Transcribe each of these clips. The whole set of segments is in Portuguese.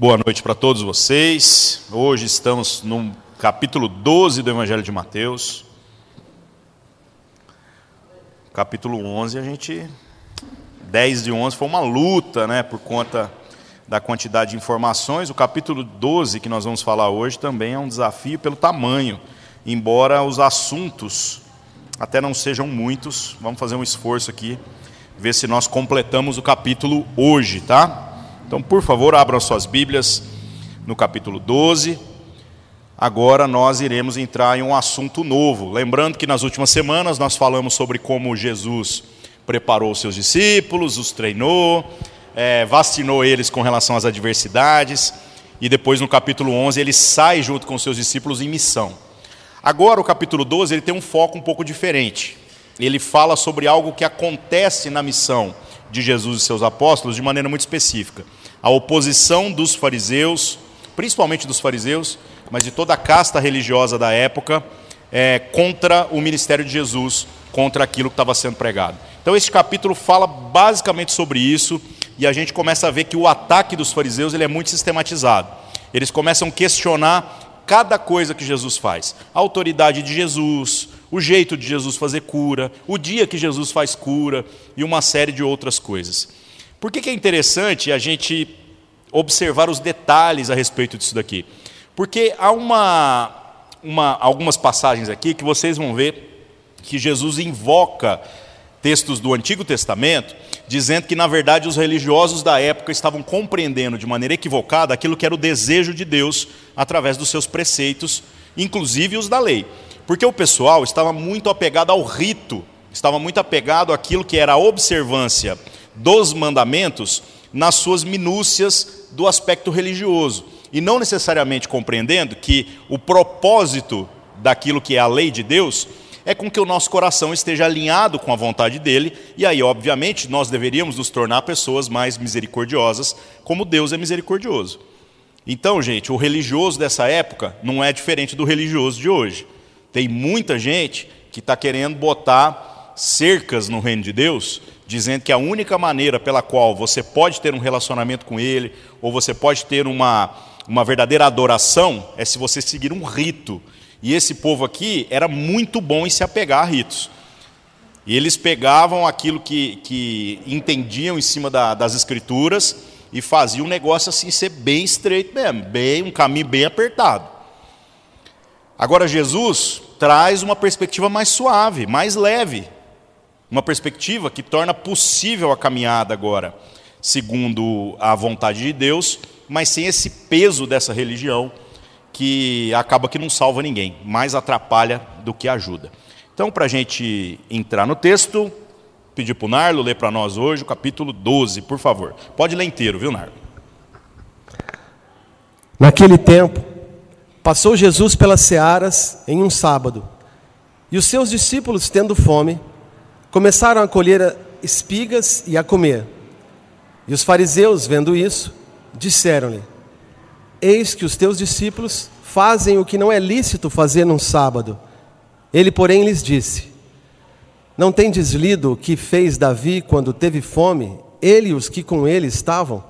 Boa noite para todos vocês. Hoje estamos no capítulo 12 do Evangelho de Mateus. Capítulo 11, a gente 10 de 11 foi uma luta, né, por conta da quantidade de informações. O capítulo 12 que nós vamos falar hoje também é um desafio pelo tamanho, embora os assuntos até não sejam muitos. Vamos fazer um esforço aqui, ver se nós completamos o capítulo hoje, tá? Então, por favor, abram suas Bíblias no capítulo 12. Agora nós iremos entrar em um assunto novo. Lembrando que nas últimas semanas nós falamos sobre como Jesus preparou os seus discípulos, os treinou, é, vacinou eles com relação às adversidades. E depois no capítulo 11 ele sai junto com os seus discípulos em missão. Agora o capítulo 12 ele tem um foco um pouco diferente. Ele fala sobre algo que acontece na missão de Jesus e seus apóstolos de maneira muito específica a oposição dos fariseus, principalmente dos fariseus, mas de toda a casta religiosa da época, é, contra o ministério de Jesus, contra aquilo que estava sendo pregado. Então, esse capítulo fala basicamente sobre isso, e a gente começa a ver que o ataque dos fariseus ele é muito sistematizado. Eles começam a questionar cada coisa que Jesus faz: a autoridade de Jesus, o jeito de Jesus fazer cura, o dia que Jesus faz cura e uma série de outras coisas. Por que, que é interessante a gente observar os detalhes a respeito disso daqui? Porque há uma, uma, algumas passagens aqui que vocês vão ver que Jesus invoca textos do Antigo Testamento, dizendo que, na verdade, os religiosos da época estavam compreendendo de maneira equivocada aquilo que era o desejo de Deus através dos seus preceitos, inclusive os da lei. Porque o pessoal estava muito apegado ao rito, estava muito apegado àquilo que era a observância dos mandamentos nas suas minúcias do aspecto religioso, e não necessariamente compreendendo que o propósito daquilo que é a lei de Deus é com que o nosso coração esteja alinhado com a vontade dele, e aí, obviamente, nós deveríamos nos tornar pessoas mais misericordiosas, como Deus é misericordioso. Então, gente, o religioso dessa época não é diferente do religioso de hoje. Tem muita gente que está querendo botar cercas no reino de Deus dizendo que a única maneira pela qual você pode ter um relacionamento com Ele, ou você pode ter uma, uma verdadeira adoração, é se você seguir um rito. E esse povo aqui era muito bom em se apegar a ritos. E eles pegavam aquilo que, que entendiam em cima da, das escrituras e faziam um negócio assim ser bem estreito mesmo, bem, um caminho bem apertado. Agora Jesus traz uma perspectiva mais suave, mais leve, uma perspectiva que torna possível a caminhada agora, segundo a vontade de Deus, mas sem esse peso dessa religião que acaba que não salva ninguém, mais atrapalha do que ajuda. Então, para a gente entrar no texto, pedir para o Narlo ler para nós hoje o capítulo 12, por favor. Pode ler inteiro, viu, Narlo? Naquele tempo, passou Jesus pelas searas em um sábado, e os seus discípulos, tendo fome, começaram a colher espigas e a comer. E os fariseus, vendo isso, disseram-lhe: Eis que os teus discípulos fazem o que não é lícito fazer num sábado. Ele, porém, lhes disse: Não tendes lido o que fez Davi quando teve fome, ele e os que com ele estavam?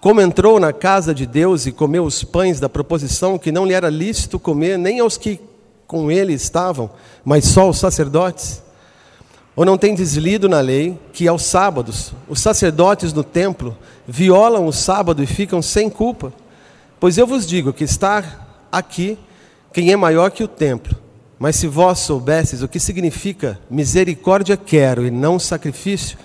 Como entrou na casa de Deus e comeu os pães da proposição que não lhe era lícito comer nem aos que com ele estavam, mas só aos sacerdotes? Ou não tendes lido na lei que aos sábados os sacerdotes no templo violam o sábado e ficam sem culpa? Pois eu vos digo que está aqui quem é maior que o templo. Mas se vós soubesses o que significa misericórdia quero e não sacrifício,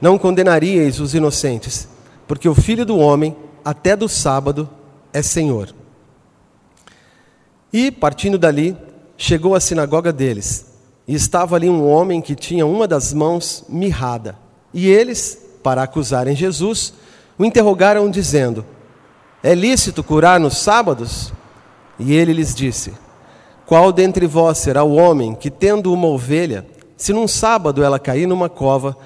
não condenaríeis os inocentes, porque o filho do homem, até do sábado, é Senhor. E, partindo dali, chegou à sinagoga deles e estava ali um homem que tinha uma das mãos mirrada. E eles, para acusarem Jesus, o interrogaram, dizendo: É lícito curar nos sábados? E ele lhes disse: Qual dentre vós será o homem que, tendo uma ovelha, se num sábado ela cair numa cova,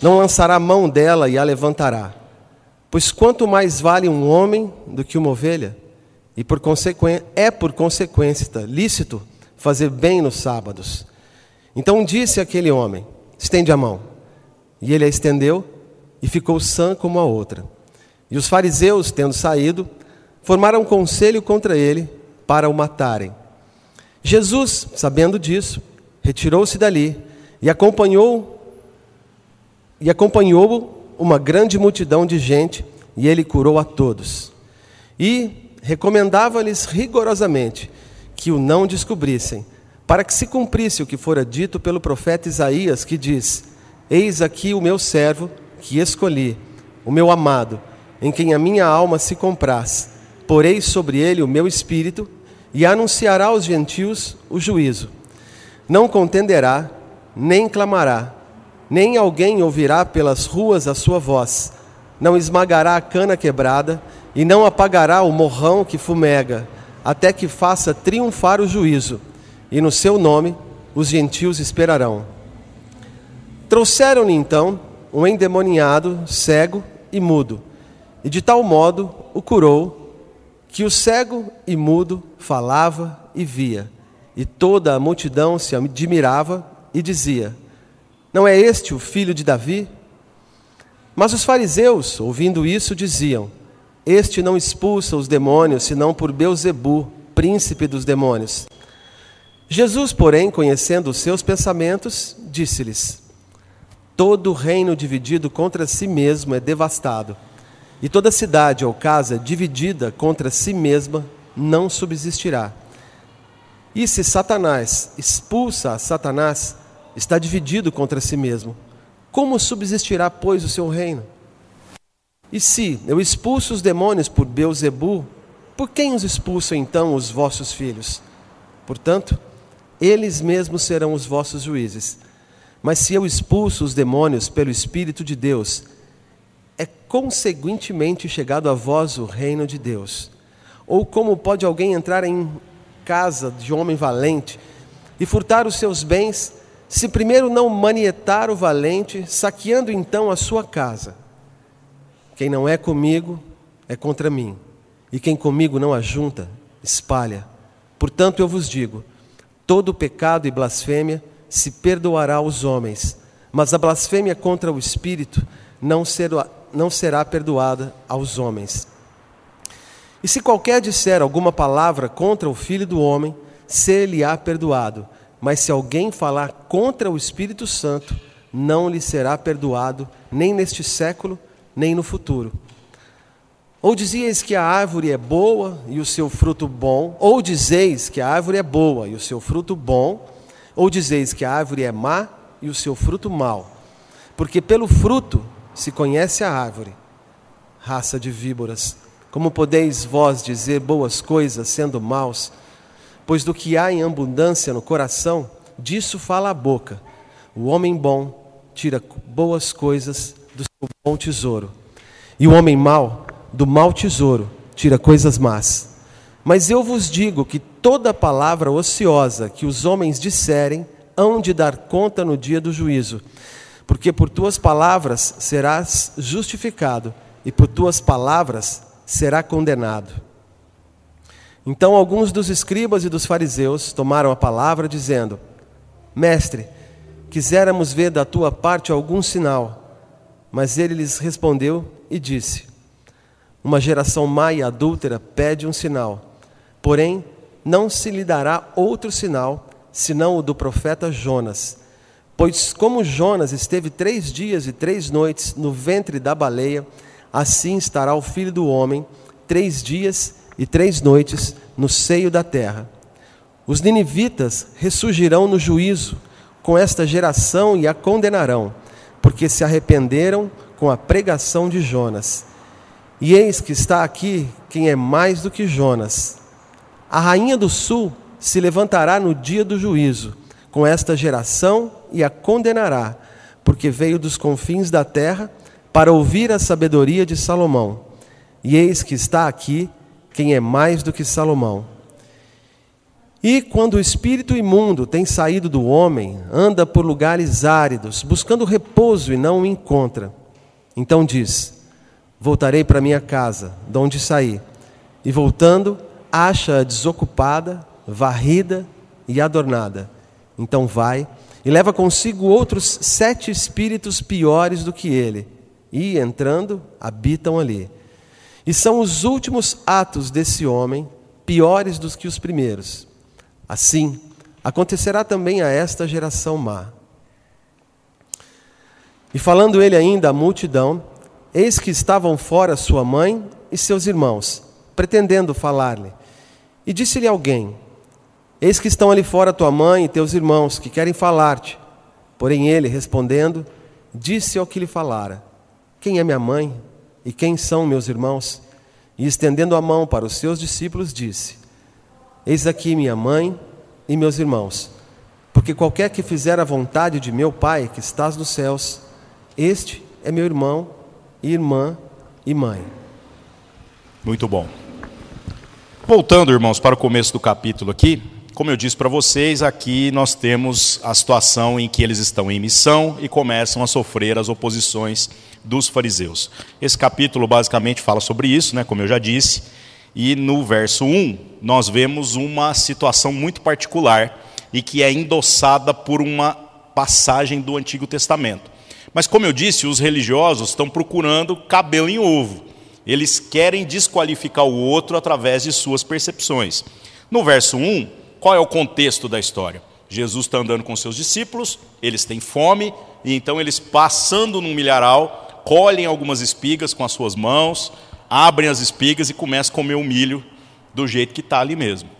não lançará a mão dela e a levantará? Pois quanto mais vale um homem do que uma ovelha? E por consequência, é por consequência lícito fazer bem nos sábados. Então disse aquele homem: Estende a mão. E ele a estendeu e ficou sã como a outra. E os fariseus, tendo saído, formaram um conselho contra ele para o matarem. Jesus, sabendo disso, retirou-se dali e acompanhou e acompanhou uma grande multidão de gente, e ele curou a todos. E recomendava-lhes rigorosamente que o não descobrissem, para que se cumprisse o que fora dito pelo profeta Isaías, que diz: Eis aqui o meu servo que escolhi, o meu amado, em quem a minha alma se compraz. Porei sobre ele o meu espírito e anunciará aos gentios o juízo. Não contenderá, nem clamará, nem alguém ouvirá pelas ruas a sua voz. Não esmagará a cana quebrada e não apagará o morrão que fumega, até que faça triunfar o juízo, e no seu nome os gentios esperarão. Trouxeram-lhe então um endemoniado, cego e mudo, e de tal modo o curou, que o cego e mudo falava e via, e toda a multidão se admirava e dizia: não é este o filho de Davi? Mas os fariseus, ouvindo isso, diziam: Este não expulsa os demônios, senão por Beuzebu, príncipe dos demônios. Jesus, porém, conhecendo os seus pensamentos, disse-lhes: Todo reino dividido contra si mesmo é devastado, e toda cidade ou casa dividida contra si mesma não subsistirá. E se Satanás expulsa a Satanás, está dividido contra si mesmo. Como subsistirá, pois, o seu reino? E se eu expulso os demônios por Beuzebu, por quem os expulsam então os vossos filhos? Portanto, eles mesmos serão os vossos juízes. Mas se eu expulso os demônios pelo Espírito de Deus, é conseguintemente chegado a vós o reino de Deus. Ou como pode alguém entrar em casa de homem valente e furtar os seus bens se primeiro não manietar o valente, saqueando então a sua casa. Quem não é comigo é contra mim, e quem comigo não ajunta, espalha. Portanto, eu vos digo: todo pecado e blasfêmia se perdoará aos homens, mas a blasfêmia contra o Espírito não será, não será perdoada aos homens. E se qualquer disser alguma palavra contra o Filho do Homem, ser-lhe-á perdoado mas se alguém falar contra o Espírito Santo, não lhe será perdoado, nem neste século, nem no futuro. Ou dizieis que a árvore é boa e o seu fruto bom, ou dizeis que a árvore é boa e o seu fruto bom, ou dizeis que a árvore é má e o seu fruto mau. Porque pelo fruto se conhece a árvore. Raça de víboras, como podeis vós dizer boas coisas sendo maus? Pois do que há em abundância no coração, disso fala a boca. O homem bom tira boas coisas do seu bom tesouro, e o homem mau, do mau tesouro, tira coisas más. Mas eu vos digo que toda palavra ociosa que os homens disserem, hão de dar conta no dia do juízo. Porque por tuas palavras serás justificado, e por tuas palavras será condenado. Então alguns dos escribas e dos fariseus tomaram a palavra, dizendo: Mestre, quiséramos ver da tua parte algum sinal. Mas ele lhes respondeu e disse: Uma geração má e adúltera pede um sinal, porém não se lhe dará outro sinal senão o do profeta Jonas. Pois como Jonas esteve três dias e três noites no ventre da baleia, assim estará o filho do homem três dias e três noites no seio da terra. Os ninivitas ressurgirão no juízo com esta geração e a condenarão, porque se arrependeram com a pregação de Jonas. E eis que está aqui quem é mais do que Jonas. A rainha do sul se levantará no dia do juízo com esta geração e a condenará, porque veio dos confins da terra para ouvir a sabedoria de Salomão. E eis que está aqui quem é mais do que Salomão. E quando o espírito imundo tem saído do homem, anda por lugares áridos, buscando repouso e não o encontra. Então diz: Voltarei para minha casa, de onde saí. E voltando, acha-a desocupada, varrida e adornada. Então vai e leva consigo outros sete espíritos piores do que ele, e, entrando, habitam ali. E são os últimos atos desse homem piores dos que os primeiros. Assim, acontecerá também a esta geração má. E falando ele ainda à multidão, eis que estavam fora sua mãe e seus irmãos, pretendendo falar-lhe. E disse-lhe alguém: Eis que estão ali fora tua mãe e teus irmãos, que querem falar-te. Porém ele, respondendo, disse ao que lhe falara: Quem é minha mãe e quem são meus irmãos? E estendendo a mão para os seus discípulos, disse: Eis aqui minha mãe e meus irmãos. Porque qualquer que fizer a vontade de meu Pai que estás nos céus, este é meu irmão, irmã e mãe. Muito bom. Voltando, irmãos, para o começo do capítulo aqui, como eu disse para vocês, aqui nós temos a situação em que eles estão em missão e começam a sofrer as oposições dos fariseus. Esse capítulo basicamente fala sobre isso, né, como eu já disse, e no verso 1 nós vemos uma situação muito particular e que é endossada por uma passagem do Antigo Testamento. Mas, como eu disse, os religiosos estão procurando cabelo em ovo. Eles querem desqualificar o outro através de suas percepções. No verso 1, qual é o contexto da história? Jesus está andando com seus discípulos, eles têm fome, e então eles, passando num milharal, colhem algumas espigas com as suas mãos, abrem as espigas e começam a comer o milho do jeito que está ali mesmo.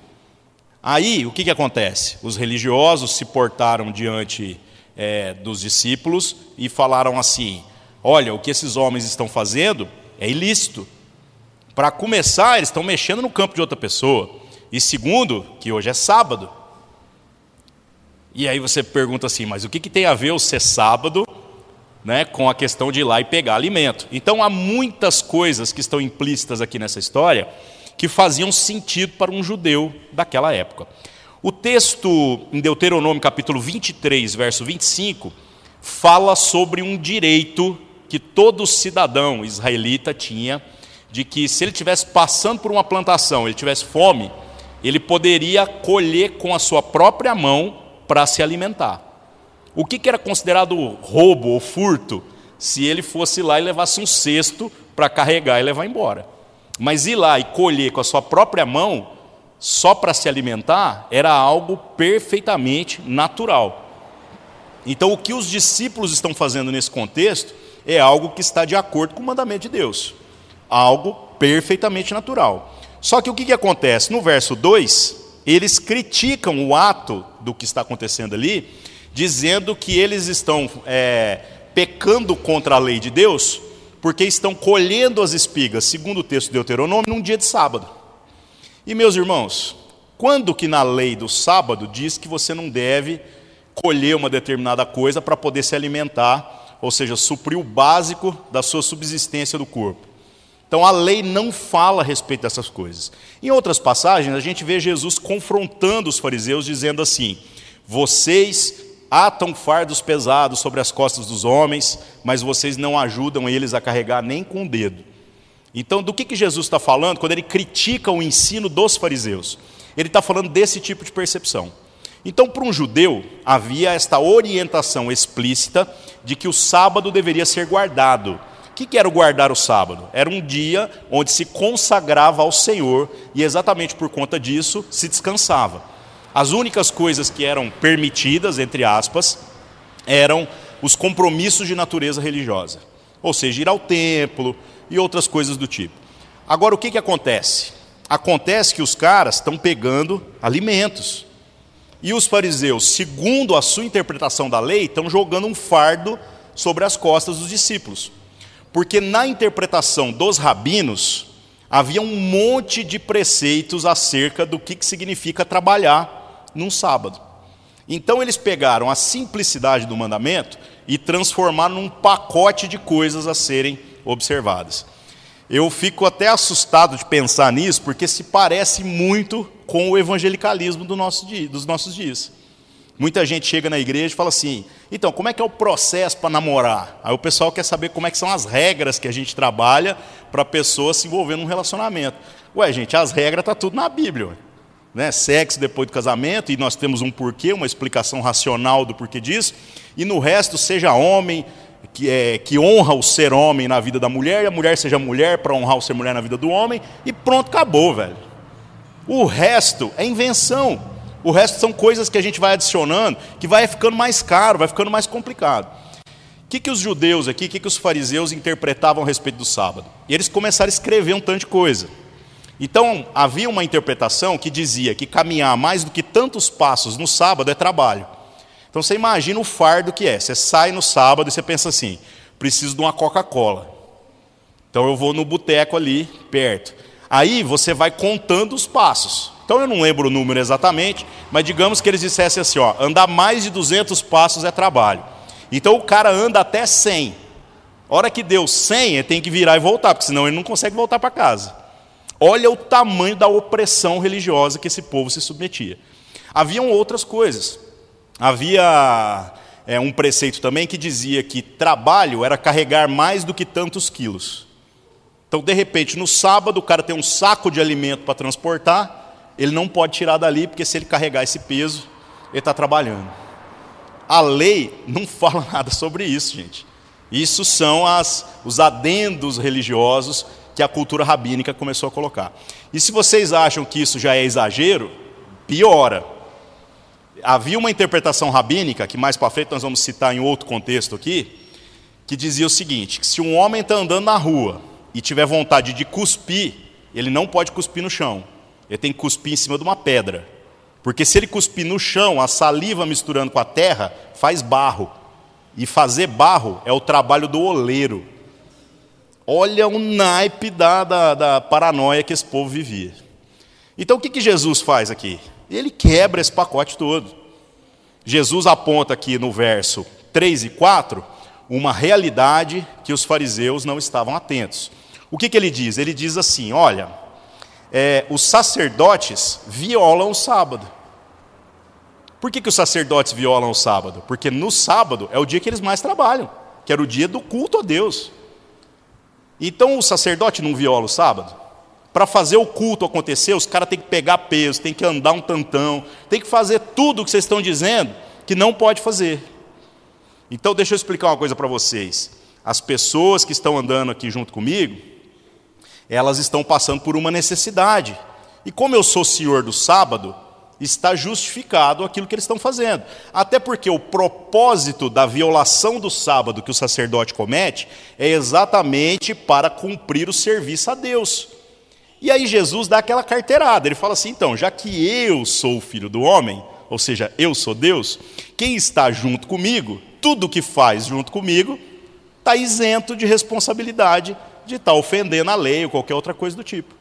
Aí, o que, que acontece? Os religiosos se portaram diante é, dos discípulos e falaram assim: Olha, o que esses homens estão fazendo é ilícito. Para começar, eles estão mexendo no campo de outra pessoa. E segundo, que hoje é sábado. E aí você pergunta assim, mas o que, que tem a ver o ser sábado né, com a questão de ir lá e pegar alimento? Então há muitas coisas que estão implícitas aqui nessa história que faziam sentido para um judeu daquela época. O texto em Deuteronômio capítulo 23, verso 25, fala sobre um direito que todo cidadão israelita tinha de que se ele estivesse passando por uma plantação, ele tivesse fome, ele poderia colher com a sua própria mão para se alimentar. O que, que era considerado roubo ou furto? Se ele fosse lá e levasse um cesto para carregar e levar embora. Mas ir lá e colher com a sua própria mão, só para se alimentar, era algo perfeitamente natural. Então, o que os discípulos estão fazendo nesse contexto é algo que está de acordo com o mandamento de Deus, algo perfeitamente natural. Só que o que, que acontece? No verso 2, eles criticam o ato do que está acontecendo ali, dizendo que eles estão é, pecando contra a lei de Deus, porque estão colhendo as espigas, segundo o texto de Deuteronômio, num dia de sábado. E meus irmãos, quando que na lei do sábado diz que você não deve colher uma determinada coisa para poder se alimentar, ou seja, suprir o básico da sua subsistência do corpo? Então a lei não fala a respeito dessas coisas. Em outras passagens, a gente vê Jesus confrontando os fariseus, dizendo assim: vocês atam fardos pesados sobre as costas dos homens, mas vocês não ajudam eles a carregar nem com o dedo. Então, do que, que Jesus está falando quando ele critica o ensino dos fariseus? Ele está falando desse tipo de percepção. Então, para um judeu, havia esta orientação explícita de que o sábado deveria ser guardado que, que era o guardar o sábado? Era um dia onde se consagrava ao Senhor e exatamente por conta disso se descansava. As únicas coisas que eram permitidas, entre aspas, eram os compromissos de natureza religiosa, ou seja, ir ao templo e outras coisas do tipo. Agora, o que, que acontece? Acontece que os caras estão pegando alimentos. E os fariseus, segundo a sua interpretação da lei, estão jogando um fardo sobre as costas dos discípulos. Porque na interpretação dos rabinos, havia um monte de preceitos acerca do que, significa trabalhar num sábado. Então eles pegaram a simplicidade do mandamento e transformaram num pacote de coisas a serem observadas. Eu fico até assustado de pensar nisso, porque se parece muito com o evangelicalismo do nosso dia, dos nossos dias. Muita gente chega na igreja e fala assim: então, como é que é o processo para namorar? Aí o pessoal quer saber como é que são as regras que a gente trabalha para a pessoa se envolver num relacionamento. Ué, gente, as regras tá tudo na Bíblia. Né? Sexo depois do casamento, e nós temos um porquê, uma explicação racional do porquê disso. E no resto, seja homem, que, é, que honra o ser homem na vida da mulher, e a mulher seja mulher para honrar o ser mulher na vida do homem, e pronto, acabou, velho. O resto é invenção. O resto são coisas que a gente vai adicionando, que vai ficando mais caro, vai ficando mais complicado. O que, que os judeus aqui, o que, que os fariseus interpretavam a respeito do sábado? E eles começaram a escrever um tanto de coisa. Então, havia uma interpretação que dizia que caminhar mais do que tantos passos no sábado é trabalho. Então, você imagina o fardo que é. Você sai no sábado e você pensa assim: preciso de uma Coca-Cola. Então, eu vou no boteco ali, perto. Aí, você vai contando os passos. Então eu não lembro o número exatamente, mas digamos que eles dissessem assim, ó, andar mais de 200 passos é trabalho. Então o cara anda até 100. A hora que deu 100, ele tem que virar e voltar, porque senão ele não consegue voltar para casa. Olha o tamanho da opressão religiosa que esse povo se submetia. Haviam outras coisas. Havia é, um preceito também que dizia que trabalho era carregar mais do que tantos quilos. Então, de repente, no sábado, o cara tem um saco de alimento para transportar, ele não pode tirar dali, porque se ele carregar esse peso, ele está trabalhando. A lei não fala nada sobre isso, gente. Isso são as, os adendos religiosos que a cultura rabínica começou a colocar. E se vocês acham que isso já é exagero, piora. Havia uma interpretação rabínica, que mais para frente nós vamos citar em outro contexto aqui, que dizia o seguinte: que se um homem está andando na rua e tiver vontade de cuspir, ele não pode cuspir no chão ele tem que cuspir em cima de uma pedra. Porque se ele cuspir no chão, a saliva misturando com a terra, faz barro. E fazer barro é o trabalho do oleiro. Olha o naipe da, da, da paranoia que esse povo vivia. Então o que, que Jesus faz aqui? Ele quebra esse pacote todo. Jesus aponta aqui no verso 3 e 4 uma realidade que os fariseus não estavam atentos. O que, que ele diz? Ele diz assim: olha, é, os sacerdotes violam o sábado. Por que, que os sacerdotes violam o sábado? Porque no sábado é o dia que eles mais trabalham, que era o dia do culto a Deus. Então o sacerdote não viola o sábado? Para fazer o culto acontecer, os caras têm que pegar peso, têm que andar um tantão, tem que fazer tudo o que vocês estão dizendo que não pode fazer. Então deixa eu explicar uma coisa para vocês. As pessoas que estão andando aqui junto comigo, elas estão passando por uma necessidade. E como eu sou senhor do sábado, está justificado aquilo que eles estão fazendo. Até porque o propósito da violação do sábado que o sacerdote comete é exatamente para cumprir o serviço a Deus. E aí Jesus dá aquela carteirada, ele fala assim: então, já que eu sou o filho do homem, ou seja, eu sou Deus, quem está junto comigo, tudo que faz junto comigo, está isento de responsabilidade de estar ofendendo a lei ou qualquer outra coisa do tipo.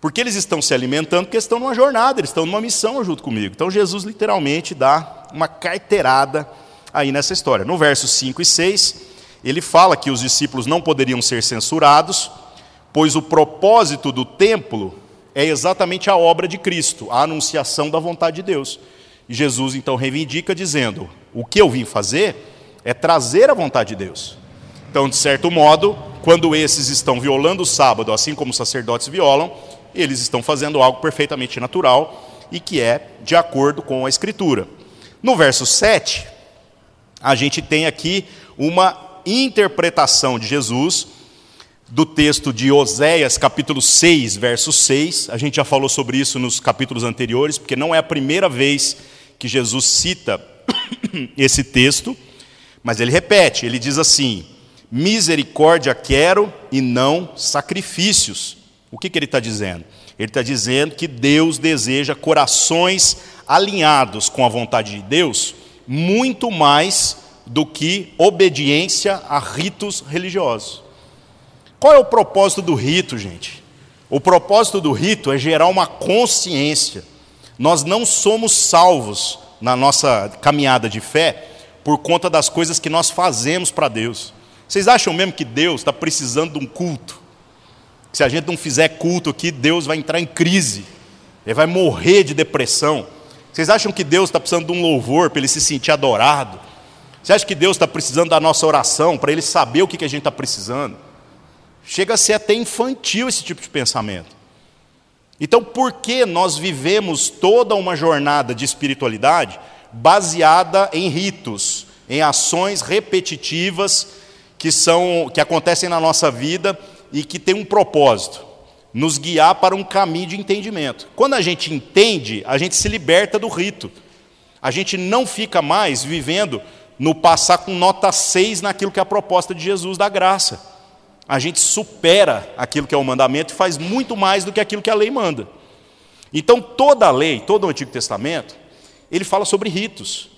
Porque eles estão se alimentando porque estão numa jornada, eles estão numa missão junto comigo. Então Jesus literalmente dá uma carteirada aí nessa história. No versos 5 e 6, ele fala que os discípulos não poderiam ser censurados, pois o propósito do templo é exatamente a obra de Cristo, a anunciação da vontade de Deus. E Jesus então reivindica dizendo: "O que eu vim fazer é trazer a vontade de Deus". Então, de certo modo, quando esses estão violando o sábado, assim como os sacerdotes violam, eles estão fazendo algo perfeitamente natural e que é de acordo com a Escritura. No verso 7, a gente tem aqui uma interpretação de Jesus do texto de Oséias, capítulo 6, verso 6. A gente já falou sobre isso nos capítulos anteriores, porque não é a primeira vez que Jesus cita esse texto, mas ele repete, ele diz assim: Misericórdia quero e não sacrifícios. O que, que ele está dizendo? Ele está dizendo que Deus deseja corações alinhados com a vontade de Deus muito mais do que obediência a ritos religiosos. Qual é o propósito do rito, gente? O propósito do rito é gerar uma consciência. Nós não somos salvos na nossa caminhada de fé por conta das coisas que nós fazemos para Deus. Vocês acham mesmo que Deus está precisando de um culto? Se a gente não fizer culto aqui, Deus vai entrar em crise, ele vai morrer de depressão. Vocês acham que Deus está precisando de um louvor para ele se sentir adorado? Você acha que Deus está precisando da nossa oração para ele saber o que, que a gente está precisando? Chega a ser até infantil esse tipo de pensamento. Então, por que nós vivemos toda uma jornada de espiritualidade baseada em ritos? em ações repetitivas que são que acontecem na nossa vida e que têm um propósito, nos guiar para um caminho de entendimento. Quando a gente entende, a gente se liberta do rito. A gente não fica mais vivendo no passar com nota 6 naquilo que é a proposta de Jesus da graça. A gente supera aquilo que é o mandamento e faz muito mais do que aquilo que a lei manda. Então, toda a lei, todo o Antigo Testamento, ele fala sobre ritos,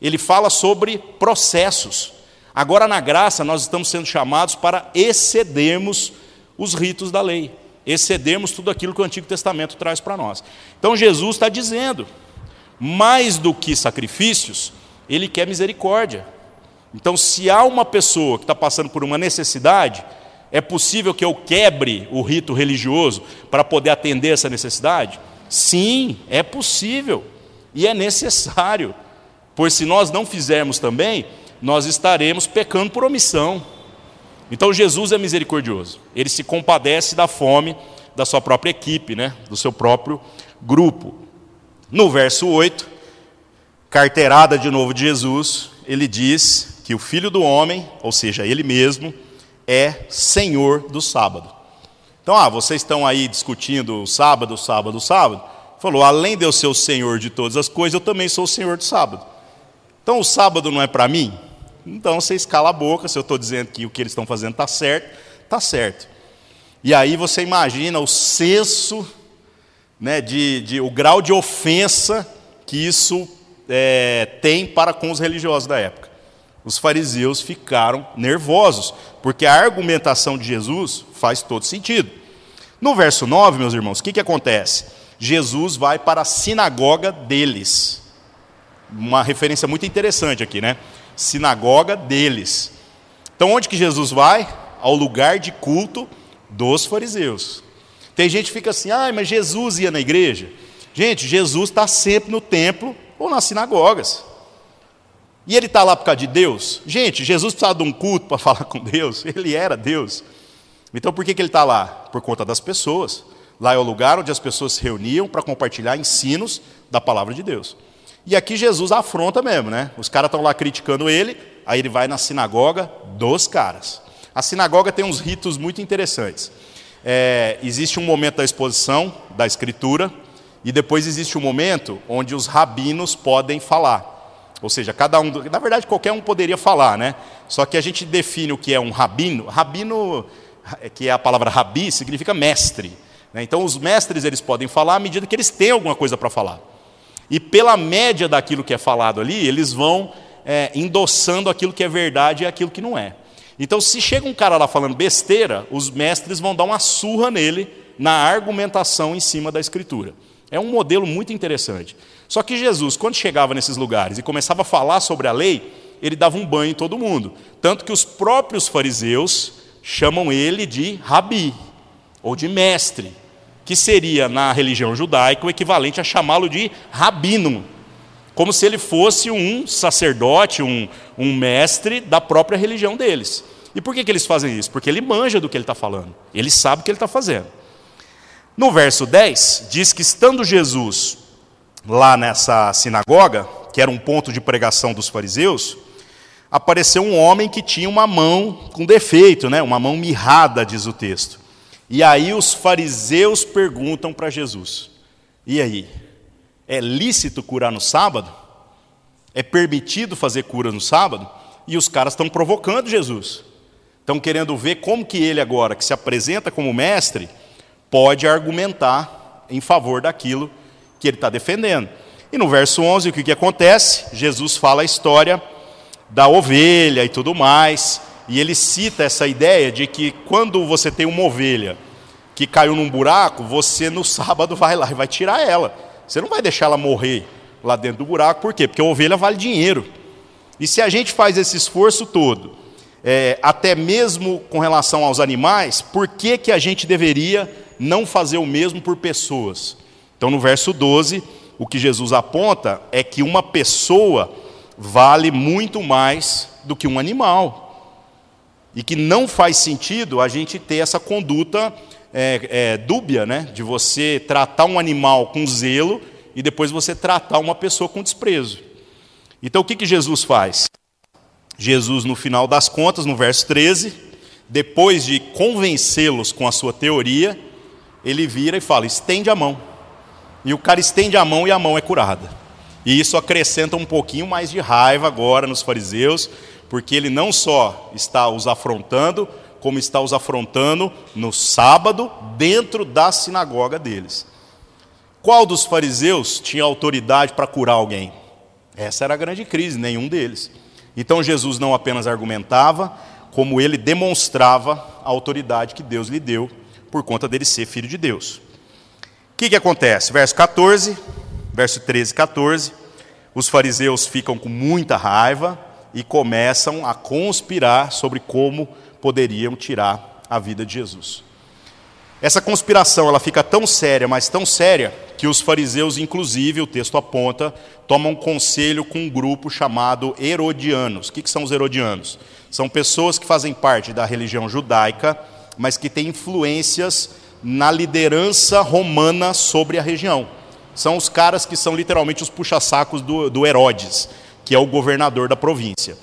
ele fala sobre processos. Agora, na graça, nós estamos sendo chamados para excedermos os ritos da lei, excedermos tudo aquilo que o Antigo Testamento traz para nós. Então, Jesus está dizendo: mais do que sacrifícios, ele quer misericórdia. Então, se há uma pessoa que está passando por uma necessidade, é possível que eu quebre o rito religioso para poder atender essa necessidade? Sim, é possível e é necessário, pois se nós não fizermos também, nós estaremos pecando por omissão. Então Jesus é misericordioso, ele se compadece da fome da sua própria equipe, né? do seu próprio grupo. No verso 8, carteirada de novo de Jesus, ele diz que o filho do homem, ou seja, ele mesmo, é senhor do sábado. Então, ah, vocês estão aí discutindo sábado, sábado, sábado. Falou, além de eu ser o senhor de todas as coisas, eu também sou o senhor do sábado. Então, o sábado não é para mim? Então, você escala a boca, se eu estou dizendo que o que eles estão fazendo está certo, está certo. E aí você imagina o senso, né, de, de, o grau de ofensa que isso é, tem para com os religiosos da época. Os fariseus ficaram nervosos, porque a argumentação de Jesus faz todo sentido. No verso 9, meus irmãos, o que, que acontece? Jesus vai para a sinagoga deles. Uma referência muito interessante aqui, né? Sinagoga deles. Então, onde que Jesus vai? Ao lugar de culto dos fariseus. Tem gente que fica assim, ah, mas Jesus ia na igreja. Gente, Jesus está sempre no templo ou nas sinagogas. E ele está lá por causa de Deus? Gente, Jesus precisava de um culto para falar com Deus, ele era Deus. Então por que, que ele está lá? Por conta das pessoas. Lá é o lugar onde as pessoas se reuniam para compartilhar ensinos da palavra de Deus. E aqui Jesus afronta mesmo, né? Os caras estão lá criticando ele, aí ele vai na sinagoga dos caras. A sinagoga tem uns ritos muito interessantes. É, existe um momento da exposição da escritura, e depois existe um momento onde os rabinos podem falar. Ou seja, cada um, na verdade qualquer um poderia falar, né? Só que a gente define o que é um rabino. Rabino, que é a palavra rabi, significa mestre. Né? Então os mestres eles podem falar à medida que eles têm alguma coisa para falar. E pela média daquilo que é falado ali, eles vão é, endossando aquilo que é verdade e aquilo que não é. Então, se chega um cara lá falando besteira, os mestres vão dar uma surra nele na argumentação em cima da escritura. É um modelo muito interessante. Só que Jesus, quando chegava nesses lugares e começava a falar sobre a lei, ele dava um banho em todo mundo. Tanto que os próprios fariseus chamam ele de rabi, ou de mestre, que seria na religião judaica o equivalente a chamá-lo de rabino, como se ele fosse um sacerdote, um, um mestre da própria religião deles. E por que, que eles fazem isso? Porque ele manja do que ele está falando, ele sabe o que ele está fazendo. No verso 10, diz que estando Jesus lá nessa sinagoga, que era um ponto de pregação dos fariseus, apareceu um homem que tinha uma mão com defeito, né? uma mão mirrada, diz o texto. E aí os fariseus perguntam para Jesus: e aí? É lícito curar no sábado? É permitido fazer cura no sábado? E os caras estão provocando Jesus. Estão querendo ver como que ele agora, que se apresenta como mestre, pode argumentar em favor daquilo que ele está defendendo. E no verso 11, o que, que acontece? Jesus fala a história da ovelha e tudo mais, e ele cita essa ideia de que quando você tem uma ovelha que caiu num buraco, você no sábado vai lá e vai tirar ela. Você não vai deixar ela morrer lá dentro do buraco, por quê? Porque a ovelha vale dinheiro. E se a gente faz esse esforço todo, é, até mesmo com relação aos animais, por que, que a gente deveria não fazer o mesmo por pessoas. Então, no verso 12, o que Jesus aponta é que uma pessoa vale muito mais do que um animal. E que não faz sentido a gente ter essa conduta é, é, dúbia, né? de você tratar um animal com zelo e depois você tratar uma pessoa com desprezo. Então, o que, que Jesus faz? Jesus, no final das contas, no verso 13, depois de convencê-los com a sua teoria, ele vira e fala: estende a mão. E o cara estende a mão e a mão é curada. E isso acrescenta um pouquinho mais de raiva agora nos fariseus, porque ele não só está os afrontando, como está os afrontando no sábado, dentro da sinagoga deles. Qual dos fariseus tinha autoridade para curar alguém? Essa era a grande crise, nenhum deles. Então Jesus não apenas argumentava, como ele demonstrava a autoridade que Deus lhe deu por conta dele ser filho de Deus. O que, que acontece? Verso 14, verso 13 e 14. Os fariseus ficam com muita raiva e começam a conspirar sobre como poderiam tirar a vida de Jesus. Essa conspiração ela fica tão séria, mas tão séria, que os fariseus, inclusive, o texto aponta, tomam conselho com um grupo chamado Herodianos. O que, que são os Herodianos? São pessoas que fazem parte da religião judaica, mas que têm influências na liderança romana sobre a região. São os caras que são literalmente os puxa-sacos do, do Herodes, que é o governador da província.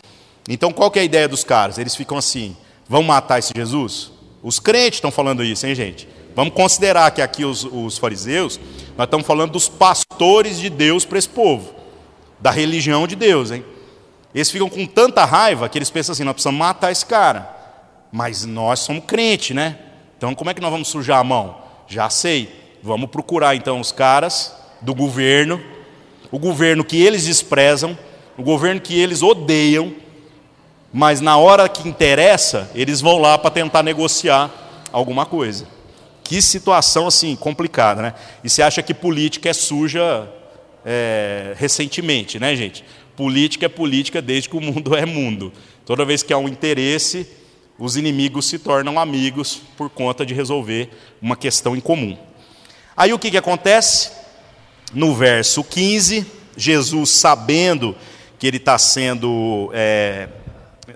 Então, qual que é a ideia dos caras? Eles ficam assim: vão matar esse Jesus? Os crentes estão falando isso, hein, gente? Vamos considerar que aqui os, os fariseus, nós estamos falando dos pastores de Deus para esse povo, da religião de Deus, hein? Eles ficam com tanta raiva que eles pensam assim: nós precisamos matar esse cara. Mas nós somos crente, né? Então como é que nós vamos sujar a mão? Já sei. Vamos procurar então os caras do governo, o governo que eles desprezam, o governo que eles odeiam, mas na hora que interessa, eles vão lá para tentar negociar alguma coisa. Que situação assim complicada, né? E você acha que política é suja é, recentemente, né, gente? Política é política desde que o mundo é mundo. Toda vez que há um interesse, os inimigos se tornam amigos por conta de resolver uma questão em comum. Aí o que, que acontece? No verso 15, Jesus, sabendo que ele está sendo é,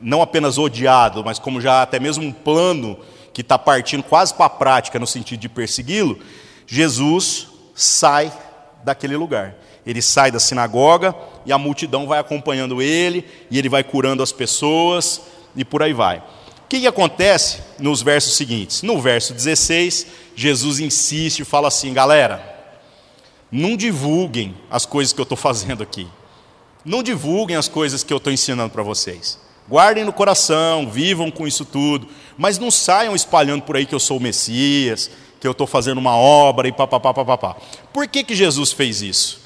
não apenas odiado, mas como já até mesmo um plano que está partindo quase para a prática no sentido de persegui-lo, Jesus sai daquele lugar. Ele sai da sinagoga e a multidão vai acompanhando ele, e ele vai curando as pessoas e por aí vai. Que, que acontece nos versos seguintes? No verso 16, Jesus insiste e fala assim: galera, não divulguem as coisas que eu estou fazendo aqui. Não divulguem as coisas que eu estou ensinando para vocês. Guardem no coração, vivam com isso tudo, mas não saiam espalhando por aí que eu sou o Messias, que eu estou fazendo uma obra e papapá. Por que, que Jesus fez isso?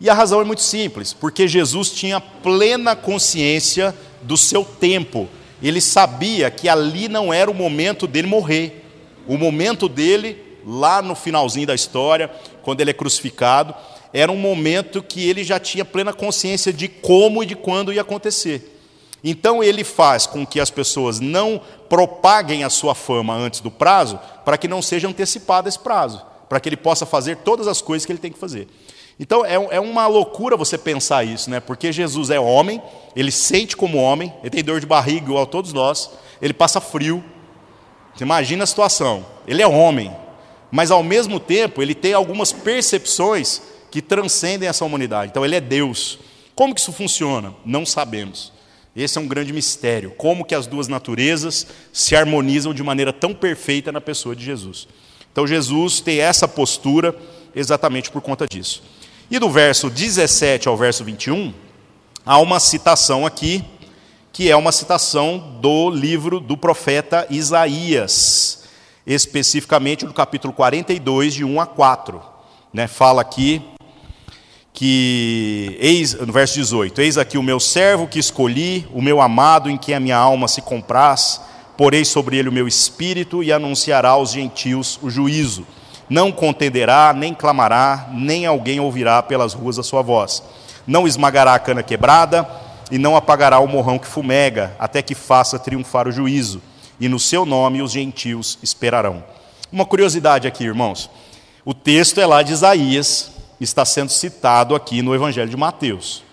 E a razão é muito simples, porque Jesus tinha plena consciência do seu tempo. Ele sabia que ali não era o momento dele morrer. O momento dele, lá no finalzinho da história, quando ele é crucificado, era um momento que ele já tinha plena consciência de como e de quando ia acontecer. Então ele faz com que as pessoas não propaguem a sua fama antes do prazo, para que não seja antecipado esse prazo, para que ele possa fazer todas as coisas que ele tem que fazer. Então é, é uma loucura você pensar isso, né? Porque Jesus é homem, ele sente como homem, ele tem dor de barriga igual a todos nós, ele passa frio. Você imagina a situação. Ele é homem, mas ao mesmo tempo ele tem algumas percepções que transcendem essa humanidade. Então ele é Deus. Como que isso funciona? Não sabemos. Esse é um grande mistério, como que as duas naturezas se harmonizam de maneira tão perfeita na pessoa de Jesus. Então Jesus tem essa postura exatamente por conta disso. E do verso 17 ao verso 21, há uma citação aqui, que é uma citação do livro do profeta Isaías, especificamente do capítulo 42, de 1 a 4. Né, fala aqui que, eis, no verso 18: Eis aqui o meu servo que escolhi, o meu amado em quem a minha alma se compraz, porei sobre ele o meu espírito e anunciará aos gentios o juízo não contenderá, nem clamará, nem alguém ouvirá pelas ruas a sua voz. Não esmagará a cana quebrada, e não apagará o morrão que fumega, até que faça triunfar o juízo, e no seu nome os gentios esperarão. Uma curiosidade aqui, irmãos. O texto é lá de Isaías, está sendo citado aqui no Evangelho de Mateus.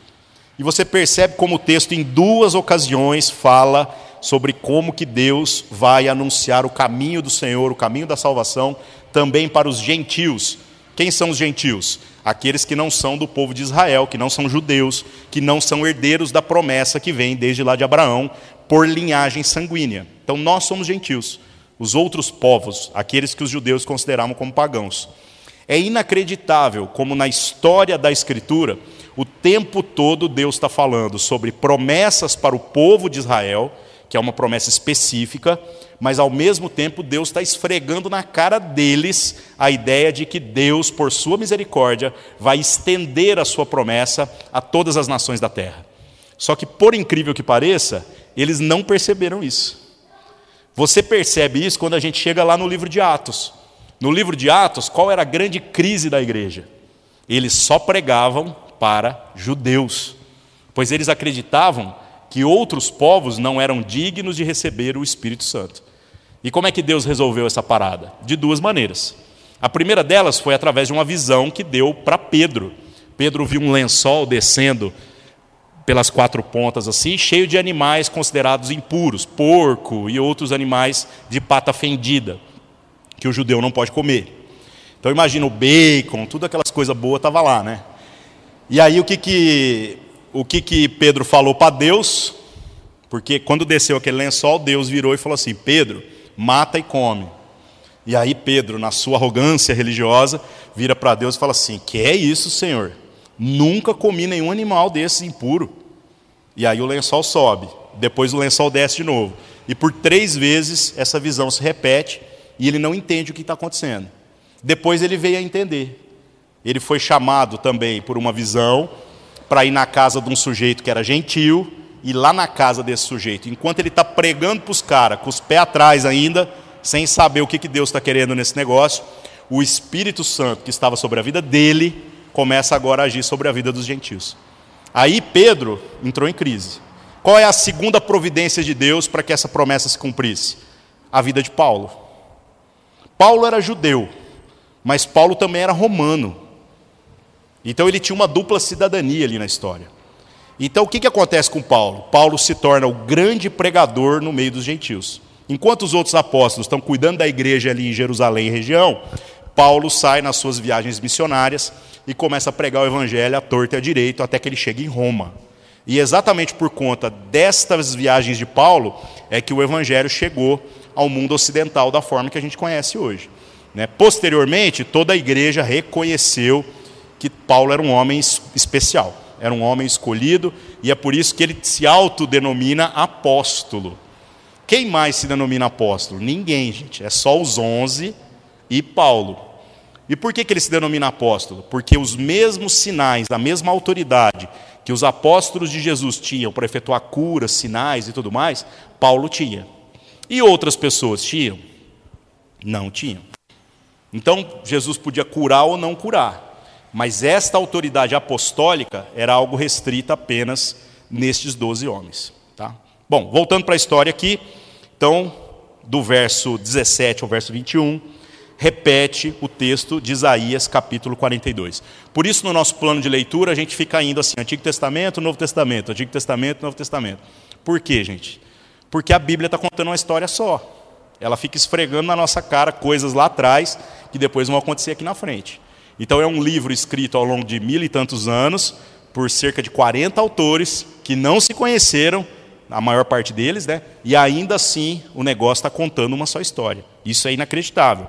E você percebe como o texto, em duas ocasiões, fala sobre como que Deus vai anunciar o caminho do Senhor, o caminho da salvação, também para os gentios. Quem são os gentios? aqueles que não são do povo de Israel, que não são judeus, que não são herdeiros da promessa que vem desde lá de Abraão, por linhagem sanguínea. Então nós somos gentios, os outros povos, aqueles que os judeus consideravam como pagãos. É inacreditável como na história da Escritura, o tempo todo Deus está falando sobre promessas para o povo de Israel, que é uma promessa específica, mas ao mesmo tempo Deus está esfregando na cara deles a ideia de que Deus, por sua misericórdia, vai estender a sua promessa a todas as nações da terra. Só que, por incrível que pareça, eles não perceberam isso. Você percebe isso quando a gente chega lá no livro de Atos. No livro de Atos, qual era a grande crise da igreja? Eles só pregavam para judeus, pois eles acreditavam que outros povos não eram dignos de receber o Espírito Santo. E como é que Deus resolveu essa parada? De duas maneiras. A primeira delas foi através de uma visão que deu para Pedro. Pedro viu um lençol descendo pelas quatro pontas assim, cheio de animais considerados impuros, porco e outros animais de pata fendida que o judeu não pode comer. Então imagina o bacon, tudo aquelas coisas boas estava lá, né? E aí o que que o que que Pedro falou para Deus? Porque quando desceu aquele lençol, Deus virou e falou assim: Pedro, mata e come. E aí Pedro, na sua arrogância religiosa, vira para Deus e fala assim: Que é isso, Senhor? Nunca comi nenhum animal desses impuro. E aí o lençol sobe, depois o lençol desce de novo. E por três vezes essa visão se repete e ele não entende o que está acontecendo. Depois ele veio a entender. Ele foi chamado também por uma visão para ir na casa de um sujeito que era gentil, e lá na casa desse sujeito, enquanto ele está pregando para os caras, com os pés atrás ainda, sem saber o que, que Deus está querendo nesse negócio, o Espírito Santo que estava sobre a vida dele começa agora a agir sobre a vida dos gentios. Aí Pedro entrou em crise. Qual é a segunda providência de Deus para que essa promessa se cumprisse? A vida de Paulo. Paulo era judeu, mas Paulo também era romano. Então ele tinha uma dupla cidadania ali na história. Então o que, que acontece com Paulo? Paulo se torna o grande pregador no meio dos gentios. Enquanto os outros apóstolos estão cuidando da igreja ali em Jerusalém e região, Paulo sai nas suas viagens missionárias e começa a pregar o evangelho à torta e à direito até que ele chega em Roma. E exatamente por conta destas viagens de Paulo é que o evangelho chegou ao mundo ocidental da forma que a gente conhece hoje. Né? Posteriormente, toda a igreja reconheceu que Paulo era um homem especial, era um homem escolhido, e é por isso que ele se autodenomina apóstolo. Quem mais se denomina apóstolo? Ninguém, gente, é só os onze e Paulo. E por que, que ele se denomina apóstolo? Porque os mesmos sinais, a mesma autoridade que os apóstolos de Jesus tinham para efetuar curas, sinais e tudo mais, Paulo tinha. E outras pessoas tinham? Não tinham. Então, Jesus podia curar ou não curar, mas esta autoridade apostólica era algo restrita apenas nestes doze homens. Tá? Bom, voltando para a história aqui, então, do verso 17 ao verso 21, repete o texto de Isaías, capítulo 42. Por isso, no nosso plano de leitura, a gente fica indo assim: Antigo Testamento, Novo Testamento, Antigo Testamento, Novo Testamento. Por quê, gente? Porque a Bíblia está contando uma história só. Ela fica esfregando na nossa cara coisas lá atrás que depois vão acontecer aqui na frente. Então é um livro escrito ao longo de mil e tantos anos por cerca de 40 autores que não se conheceram, a maior parte deles, né? E ainda assim o negócio está contando uma só história. Isso é inacreditável.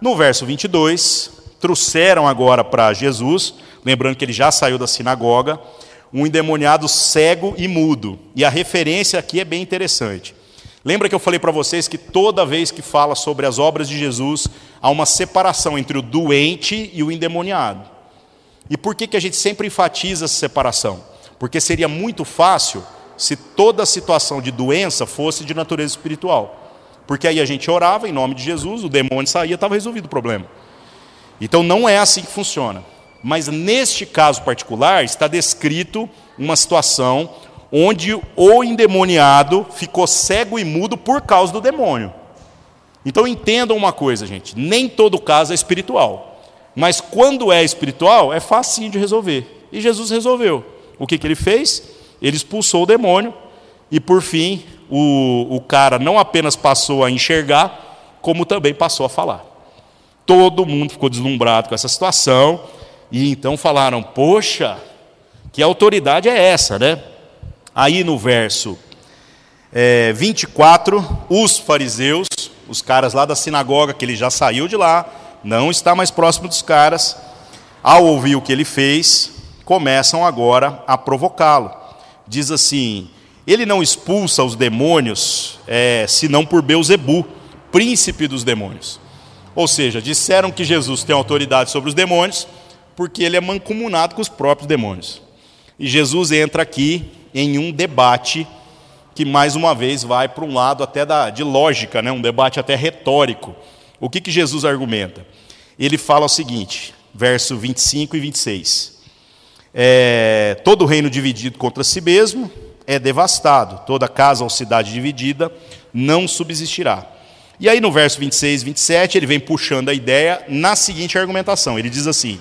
No verso 22, trouxeram agora para Jesus, lembrando que ele já saiu da sinagoga, um endemoniado cego e mudo. E a referência aqui é bem interessante. Lembra que eu falei para vocês que toda vez que fala sobre as obras de Jesus, há uma separação entre o doente e o endemoniado. E por que, que a gente sempre enfatiza essa separação? Porque seria muito fácil se toda situação de doença fosse de natureza espiritual. Porque aí a gente orava em nome de Jesus, o demônio saía, estava resolvido o problema. Então não é assim que funciona. Mas neste caso particular, está descrito uma situação onde o endemoniado ficou cego e mudo por causa do demônio. Então entendam uma coisa, gente: nem todo caso é espiritual. Mas quando é espiritual, é facinho de resolver. E Jesus resolveu. O que, que ele fez? Ele expulsou o demônio, e por fim, o, o cara não apenas passou a enxergar, como também passou a falar. Todo mundo ficou deslumbrado com essa situação, E então falaram: Poxa, que autoridade é essa, né? Aí no verso é, 24, os fariseus, os caras lá da sinagoga, que ele já saiu de lá, não está mais próximo dos caras, ao ouvir o que ele fez, começam agora a provocá-lo. Diz assim: ele não expulsa os demônios, é, senão por Beuzebu, príncipe dos demônios. Ou seja, disseram que Jesus tem autoridade sobre os demônios, porque ele é mancomunado com os próprios demônios. E Jesus entra aqui em um debate que, mais uma vez, vai para um lado até da, de lógica, né? um debate até retórico. O que, que Jesus argumenta? Ele fala o seguinte, verso 25 e 26. É, todo reino dividido contra si mesmo é devastado, toda casa ou cidade dividida não subsistirá. E aí no verso 26 e 27, ele vem puxando a ideia na seguinte argumentação. Ele diz assim: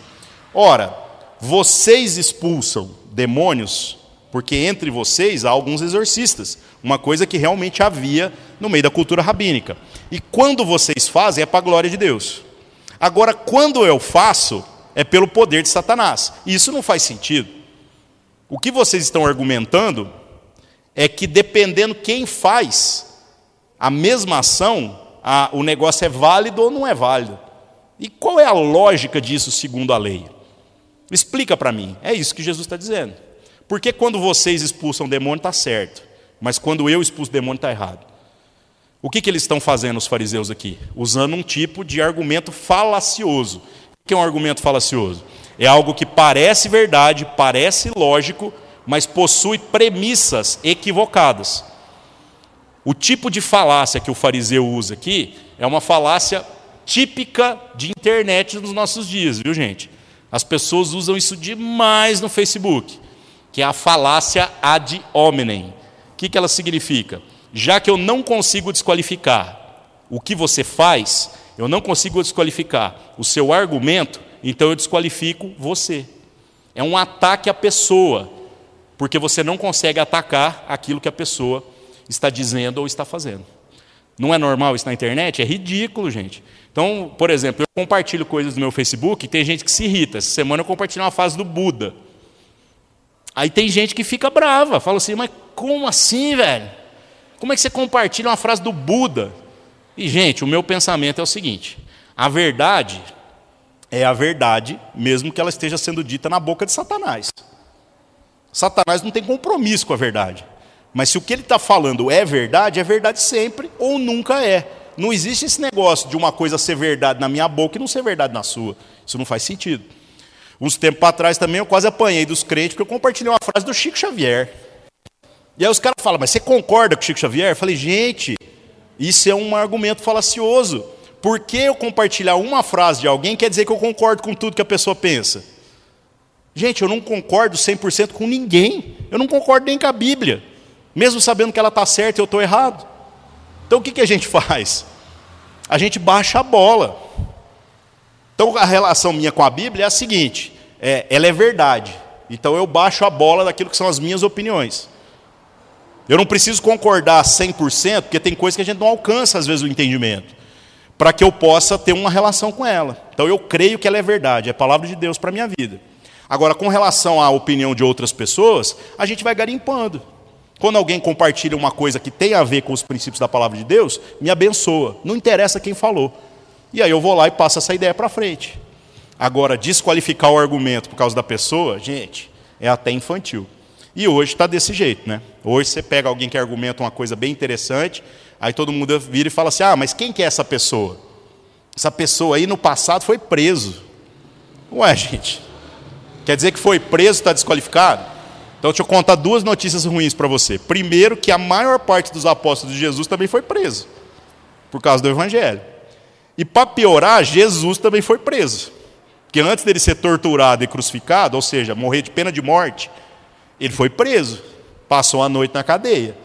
Ora, vocês expulsam demônios porque entre vocês há alguns exorcistas, uma coisa que realmente havia no meio da cultura rabínica. E quando vocês fazem é para a glória de Deus. Agora, quando eu faço, é pelo poder de Satanás. E isso não faz sentido. O que vocês estão argumentando é que dependendo quem faz a mesma ação, a, o negócio é válido ou não é válido. E qual é a lógica disso segundo a lei? Explica para mim. É isso que Jesus está dizendo. Porque quando vocês expulsam o demônio está certo, mas quando eu expulso o demônio está errado. O que, que eles estão fazendo, os fariseus aqui? Usando um tipo de argumento falacioso. O que é um argumento falacioso? É algo que parece verdade, parece lógico, mas possui premissas equivocadas. O tipo de falácia que o fariseu usa aqui é uma falácia típica de internet nos nossos dias, viu, gente? As pessoas usam isso demais no Facebook, que é a falácia ad hominem. O que, que ela significa? Já que eu não consigo desqualificar o que você faz, eu não consigo desqualificar o seu argumento, então eu desqualifico você. É um ataque à pessoa, porque você não consegue atacar aquilo que a pessoa está dizendo ou está fazendo. Não é normal isso na internet? É ridículo, gente. Então, por exemplo, eu compartilho coisas no meu Facebook e tem gente que se irrita. Essa semana eu compartilhei uma frase do Buda. Aí tem gente que fica brava, fala assim, mas como assim, velho? Como é que você compartilha uma frase do Buda? E, gente, o meu pensamento é o seguinte: a verdade é a verdade, mesmo que ela esteja sendo dita na boca de Satanás. Satanás não tem compromisso com a verdade. Mas se o que ele está falando é verdade, é verdade sempre ou nunca é. Não existe esse negócio de uma coisa ser verdade na minha boca e não ser verdade na sua. Isso não faz sentido. Uns tempos atrás também eu quase apanhei dos crentes porque eu compartilhei uma frase do Chico Xavier. E aí os caras falam, mas você concorda com o Chico Xavier? Eu falei, gente, isso é um argumento falacioso. Por que eu compartilhar uma frase de alguém quer dizer que eu concordo com tudo que a pessoa pensa? Gente, eu não concordo 100% com ninguém. Eu não concordo nem com a Bíblia. Mesmo sabendo que ela está certa e eu estou errado. Então o que, que a gente faz? A gente baixa a bola. Então a relação minha com a Bíblia é a seguinte: é, ela é verdade. Então eu baixo a bola daquilo que são as minhas opiniões. Eu não preciso concordar 100%, porque tem coisas que a gente não alcança às vezes o entendimento, para que eu possa ter uma relação com ela. Então eu creio que ela é verdade, é a palavra de Deus para a minha vida. Agora, com relação à opinião de outras pessoas, a gente vai garimpando. Quando alguém compartilha uma coisa que tem a ver com os princípios da palavra de Deus, me abençoa. Não interessa quem falou. E aí eu vou lá e passo essa ideia para frente. Agora, desqualificar o argumento por causa da pessoa, gente, é até infantil. E hoje está desse jeito, né? Hoje você pega alguém que argumenta uma coisa bem interessante, aí todo mundo vira e fala assim: ah, mas quem que é essa pessoa? Essa pessoa aí no passado foi preso. Ué, gente, Quer dizer que foi preso, está desqualificado? Então, deixa eu contar duas notícias ruins para você. Primeiro, que a maior parte dos apóstolos de Jesus também foi preso, por causa do Evangelho. E para piorar, Jesus também foi preso. Porque antes dele ser torturado e crucificado, ou seja, morrer de pena de morte, ele foi preso, passou a noite na cadeia.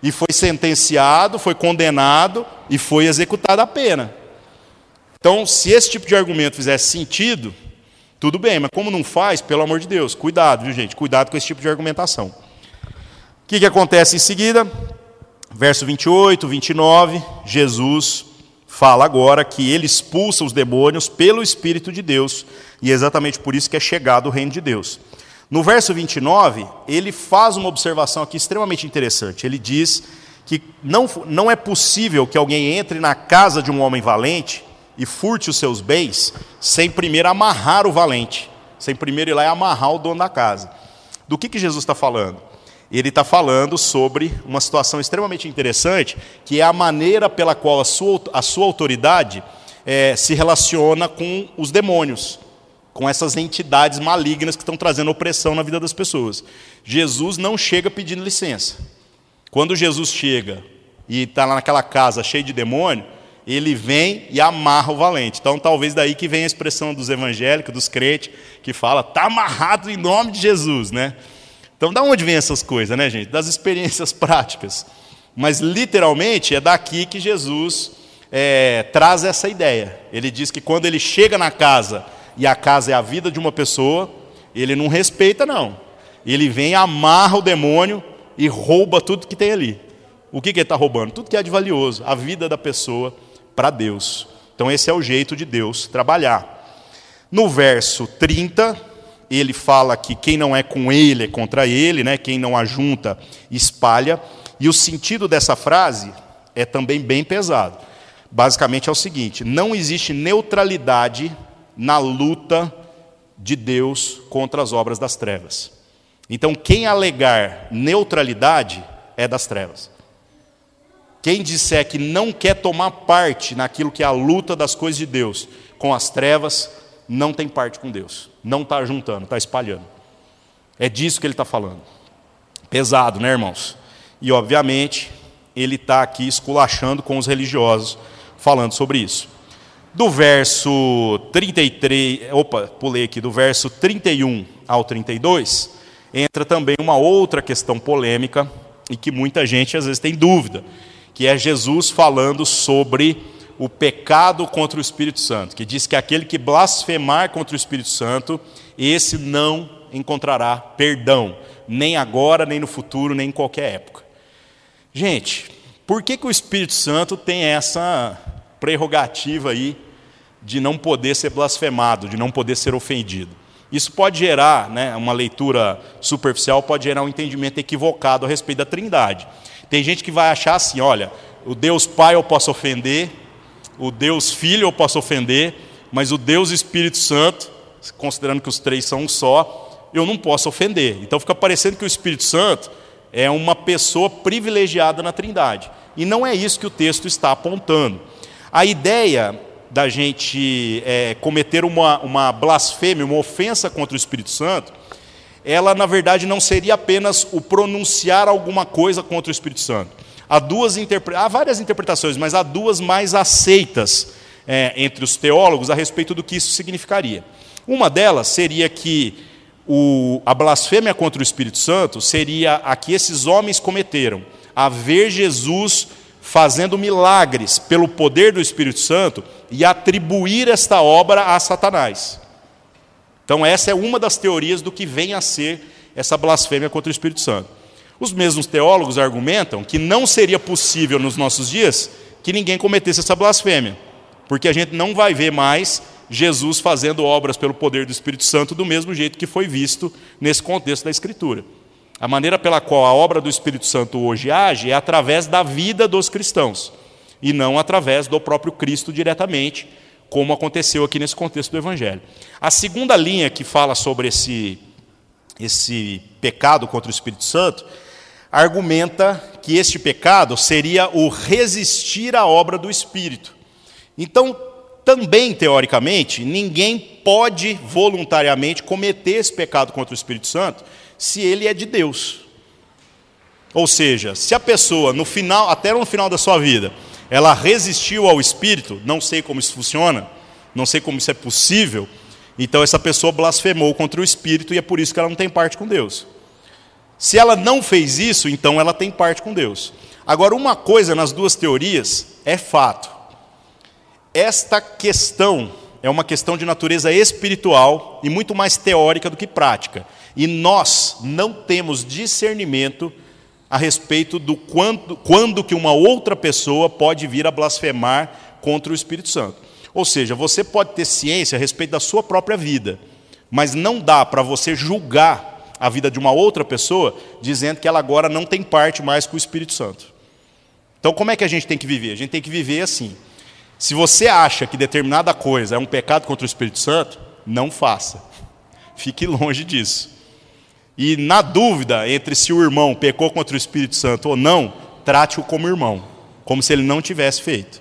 E foi sentenciado, foi condenado e foi executada a pena. Então, se esse tipo de argumento fizesse sentido, tudo bem, mas como não faz, pelo amor de Deus, cuidado, viu gente? Cuidado com esse tipo de argumentação. O que, que acontece em seguida? Verso 28, 29, Jesus fala agora que ele expulsa os demônios pelo Espírito de Deus, e é exatamente por isso que é chegado o reino de Deus. No verso 29, ele faz uma observação aqui extremamente interessante. Ele diz que não, não é possível que alguém entre na casa de um homem valente e furte os seus bens sem primeiro amarrar o valente, sem primeiro ir lá e amarrar o dono da casa. Do que, que Jesus está falando? Ele está falando sobre uma situação extremamente interessante, que é a maneira pela qual a sua, a sua autoridade é, se relaciona com os demônios com essas entidades malignas que estão trazendo opressão na vida das pessoas. Jesus não chega pedindo licença. Quando Jesus chega e está naquela casa cheia de demônio, ele vem e amarra o valente. Então, talvez daí que vem a expressão dos evangélicos, dos crentes, que fala, está amarrado em nome de Jesus, né? Então, da onde vem essas coisas, né, gente? Das experiências práticas. Mas, literalmente, é daqui que Jesus é, traz essa ideia. Ele diz que quando ele chega na casa e a casa é a vida de uma pessoa, ele não respeita, não. Ele vem, amarra o demônio e rouba tudo que tem ali. O que, que ele está roubando? Tudo que é de valioso, a vida da pessoa para Deus. Então, esse é o jeito de Deus trabalhar. No verso 30, ele fala que quem não é com ele é contra ele, né? quem não ajunta, espalha. E o sentido dessa frase é também bem pesado. Basicamente é o seguinte: não existe neutralidade na luta de Deus contra as obras das trevas. Então, quem alegar neutralidade é das trevas. Quem disser que não quer tomar parte naquilo que é a luta das coisas de Deus com as trevas, não tem parte com Deus. Não está juntando, está espalhando. É disso que ele está falando. Pesado, né, irmãos? E, obviamente, ele está aqui esculachando com os religiosos, falando sobre isso. Do verso 33, opa, pulei aqui, do verso 31 ao 32, entra também uma outra questão polêmica e que muita gente às vezes tem dúvida, que é Jesus falando sobre o pecado contra o Espírito Santo, que diz que aquele que blasfemar contra o Espírito Santo, esse não encontrará perdão, nem agora, nem no futuro, nem em qualquer época. Gente, por que, que o Espírito Santo tem essa prerrogativa aí de não poder ser blasfemado, de não poder ser ofendido. Isso pode gerar, né, uma leitura superficial, pode gerar um entendimento equivocado a respeito da trindade. Tem gente que vai achar assim: olha, o Deus Pai eu posso ofender, o Deus Filho eu posso ofender, mas o Deus Espírito Santo, considerando que os três são um só, eu não posso ofender. Então fica parecendo que o Espírito Santo é uma pessoa privilegiada na trindade. E não é isso que o texto está apontando. A ideia da gente é, cometer uma, uma blasfêmia, uma ofensa contra o Espírito Santo, ela na verdade não seria apenas o pronunciar alguma coisa contra o Espírito Santo. Há, duas interpre... há várias interpretações, mas há duas mais aceitas é, entre os teólogos a respeito do que isso significaria. Uma delas seria que o, a blasfêmia contra o Espírito Santo seria a que esses homens cometeram, a ver Jesus fazendo milagres pelo poder do Espírito Santo e atribuir esta obra a Satanás. Então, essa é uma das teorias do que vem a ser essa blasfêmia contra o Espírito Santo. Os mesmos teólogos argumentam que não seria possível nos nossos dias que ninguém cometesse essa blasfêmia, porque a gente não vai ver mais Jesus fazendo obras pelo poder do Espírito Santo do mesmo jeito que foi visto nesse contexto da Escritura. A maneira pela qual a obra do Espírito Santo hoje age é através da vida dos cristãos, e não através do próprio Cristo diretamente, como aconteceu aqui nesse contexto do Evangelho. A segunda linha que fala sobre esse, esse pecado contra o Espírito Santo argumenta que este pecado seria o resistir à obra do Espírito. Então, também, teoricamente, ninguém pode voluntariamente cometer esse pecado contra o Espírito Santo se ele é de Deus. Ou seja, se a pessoa no final, até no final da sua vida, ela resistiu ao espírito, não sei como isso funciona, não sei como isso é possível, então essa pessoa blasfemou contra o espírito e é por isso que ela não tem parte com Deus. Se ela não fez isso, então ela tem parte com Deus. Agora, uma coisa nas duas teorias é fato. Esta questão é uma questão de natureza espiritual e muito mais teórica do que prática. E nós não temos discernimento a respeito do quando, quando que uma outra pessoa pode vir a blasfemar contra o Espírito Santo. Ou seja, você pode ter ciência a respeito da sua própria vida, mas não dá para você julgar a vida de uma outra pessoa dizendo que ela agora não tem parte mais com o Espírito Santo. Então, como é que a gente tem que viver? A gente tem que viver assim. Se você acha que determinada coisa é um pecado contra o Espírito Santo, não faça. Fique longe disso. E na dúvida entre se o irmão pecou contra o Espírito Santo ou não, trate-o como irmão, como se ele não tivesse feito.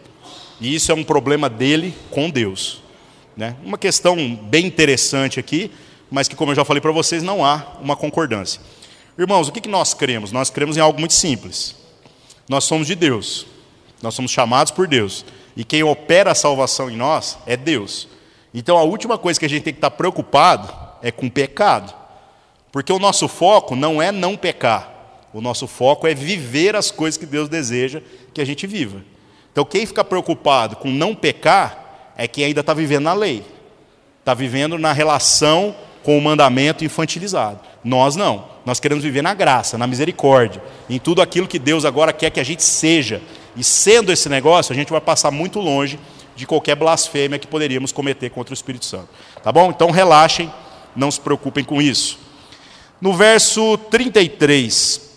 E isso é um problema dele com Deus. Né? Uma questão bem interessante aqui, mas que, como eu já falei para vocês, não há uma concordância. Irmãos, o que nós cremos? Nós cremos em algo muito simples. Nós somos de Deus, nós somos chamados por Deus, e quem opera a salvação em nós é Deus. Então a última coisa que a gente tem que estar preocupado é com o pecado, porque o nosso foco não é não pecar, o nosso foco é viver as coisas que Deus deseja que a gente viva. Então, quem fica preocupado com não pecar é quem ainda está vivendo na lei, está vivendo na relação com o mandamento infantilizado. Nós não. Nós queremos viver na graça, na misericórdia, em tudo aquilo que Deus agora quer que a gente seja. E sendo esse negócio, a gente vai passar muito longe de qualquer blasfêmia que poderíamos cometer contra o Espírito Santo. Tá bom? Então relaxem, não se preocupem com isso. No verso 33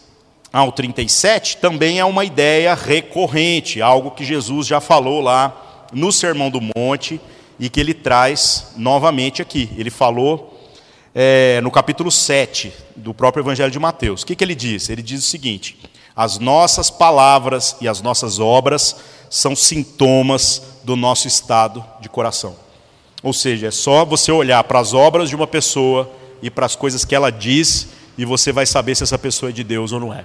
ao 37 também é uma ideia recorrente, algo que Jesus já falou lá no Sermão do Monte e que ele traz novamente aqui. Ele falou é, no capítulo 7 do próprio Evangelho de Mateus. O que, que ele diz? Ele diz o seguinte: as nossas palavras e as nossas obras são sintomas do nosso estado de coração. Ou seja, é só você olhar para as obras de uma pessoa e para as coisas que ela diz e você vai saber se essa pessoa é de Deus ou não é.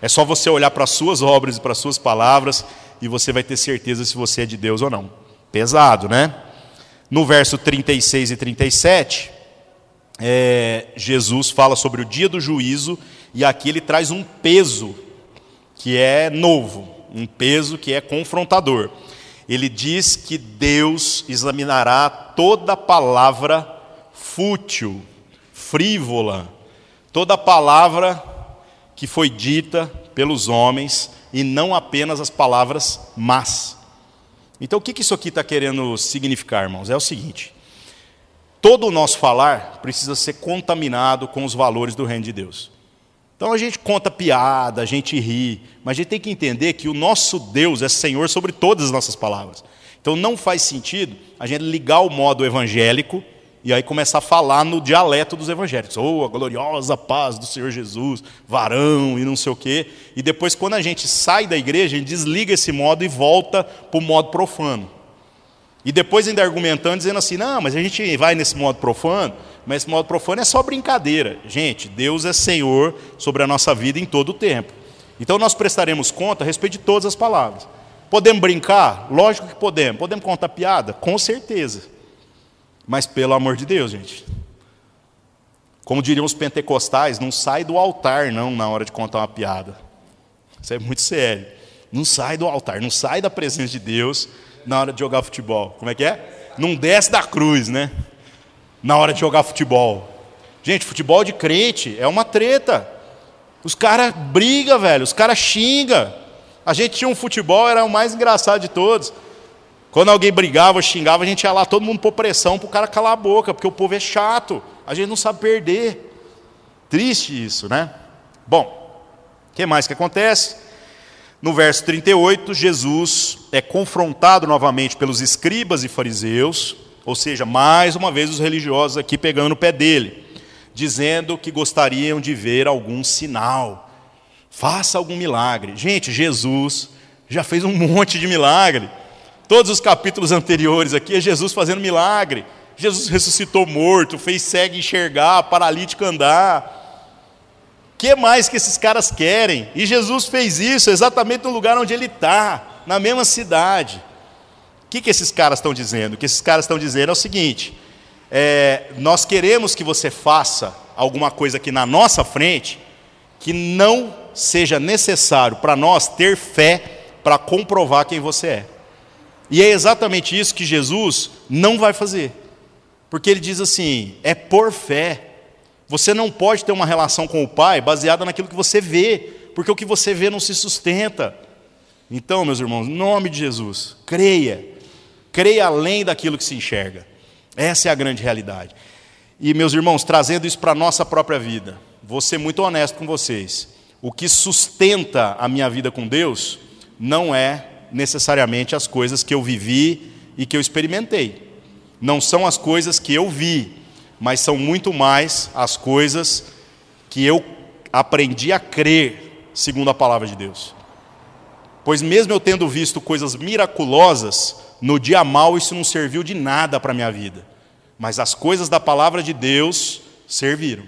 É só você olhar para as suas obras e para as suas palavras e você vai ter certeza se você é de Deus ou não. Pesado, né? No verso 36 e 37, é, Jesus fala sobre o dia do juízo e aqui ele traz um peso que é novo, um peso que é confrontador. Ele diz que Deus examinará toda palavra fútil, frívola, toda palavra que foi dita pelos homens e não apenas as palavras más. Então, o que isso aqui está querendo significar, irmãos? É o seguinte: todo o nosso falar precisa ser contaminado com os valores do reino de Deus. Então a gente conta piada, a gente ri, mas a gente tem que entender que o nosso Deus é Senhor sobre todas as nossas palavras. Então não faz sentido a gente ligar o modo evangélico e aí começar a falar no dialeto dos evangélicos. Oh, a gloriosa paz do Senhor Jesus, varão e não sei o quê. E depois, quando a gente sai da igreja, a gente desliga esse modo e volta para o modo profano. E depois ainda argumentando, dizendo assim, não, mas a gente vai nesse modo profano, mas esse modo profano é só brincadeira. Gente, Deus é Senhor sobre a nossa vida em todo o tempo. Então nós prestaremos conta a respeito de todas as palavras. Podemos brincar? Lógico que podemos. Podemos contar piada? Com certeza. Mas pelo amor de Deus, gente. Como diriam os pentecostais, não sai do altar não na hora de contar uma piada. Isso é muito sério. Não sai do altar, não sai da presença de Deus na hora de jogar futebol. Como é que é? Não desce da cruz, né? Na hora de jogar futebol. Gente, futebol de crente é uma treta. Os caras brigam, velho. Os caras xingam. A gente tinha um futebol, era o mais engraçado de todos. Quando alguém brigava, xingava, a gente ia lá, todo mundo pôr pressão para o cara calar a boca, porque o povo é chato, a gente não sabe perder. Triste isso, né? Bom, o que mais que acontece? No verso 38, Jesus é confrontado novamente pelos escribas e fariseus, ou seja, mais uma vez os religiosos aqui pegando o pé dele, dizendo que gostariam de ver algum sinal, faça algum milagre. Gente, Jesus já fez um monte de milagre. Todos os capítulos anteriores aqui é Jesus fazendo milagre. Jesus ressuscitou morto, fez cego enxergar, paralítico andar. Que mais que esses caras querem? E Jesus fez isso exatamente no lugar onde ele está, na mesma cidade. O que, que esses caras estão dizendo? O que esses caras estão dizendo é o seguinte: é, nós queremos que você faça alguma coisa aqui na nossa frente que não seja necessário para nós ter fé para comprovar quem você é. E é exatamente isso que Jesus não vai fazer. Porque ele diz assim: é por fé. Você não pode ter uma relação com o Pai baseada naquilo que você vê, porque o que você vê não se sustenta. Então, meus irmãos, em nome de Jesus, creia, creia além daquilo que se enxerga. Essa é a grande realidade. E, meus irmãos, trazendo isso para a nossa própria vida, vou ser muito honesto com vocês. O que sustenta a minha vida com Deus não é necessariamente as coisas que eu vivi e que eu experimentei. Não são as coisas que eu vi, mas são muito mais as coisas que eu aprendi a crer, segundo a palavra de Deus. Pois mesmo eu tendo visto coisas miraculosas, no dia mal isso não serviu de nada para a minha vida. Mas as coisas da palavra de Deus serviram.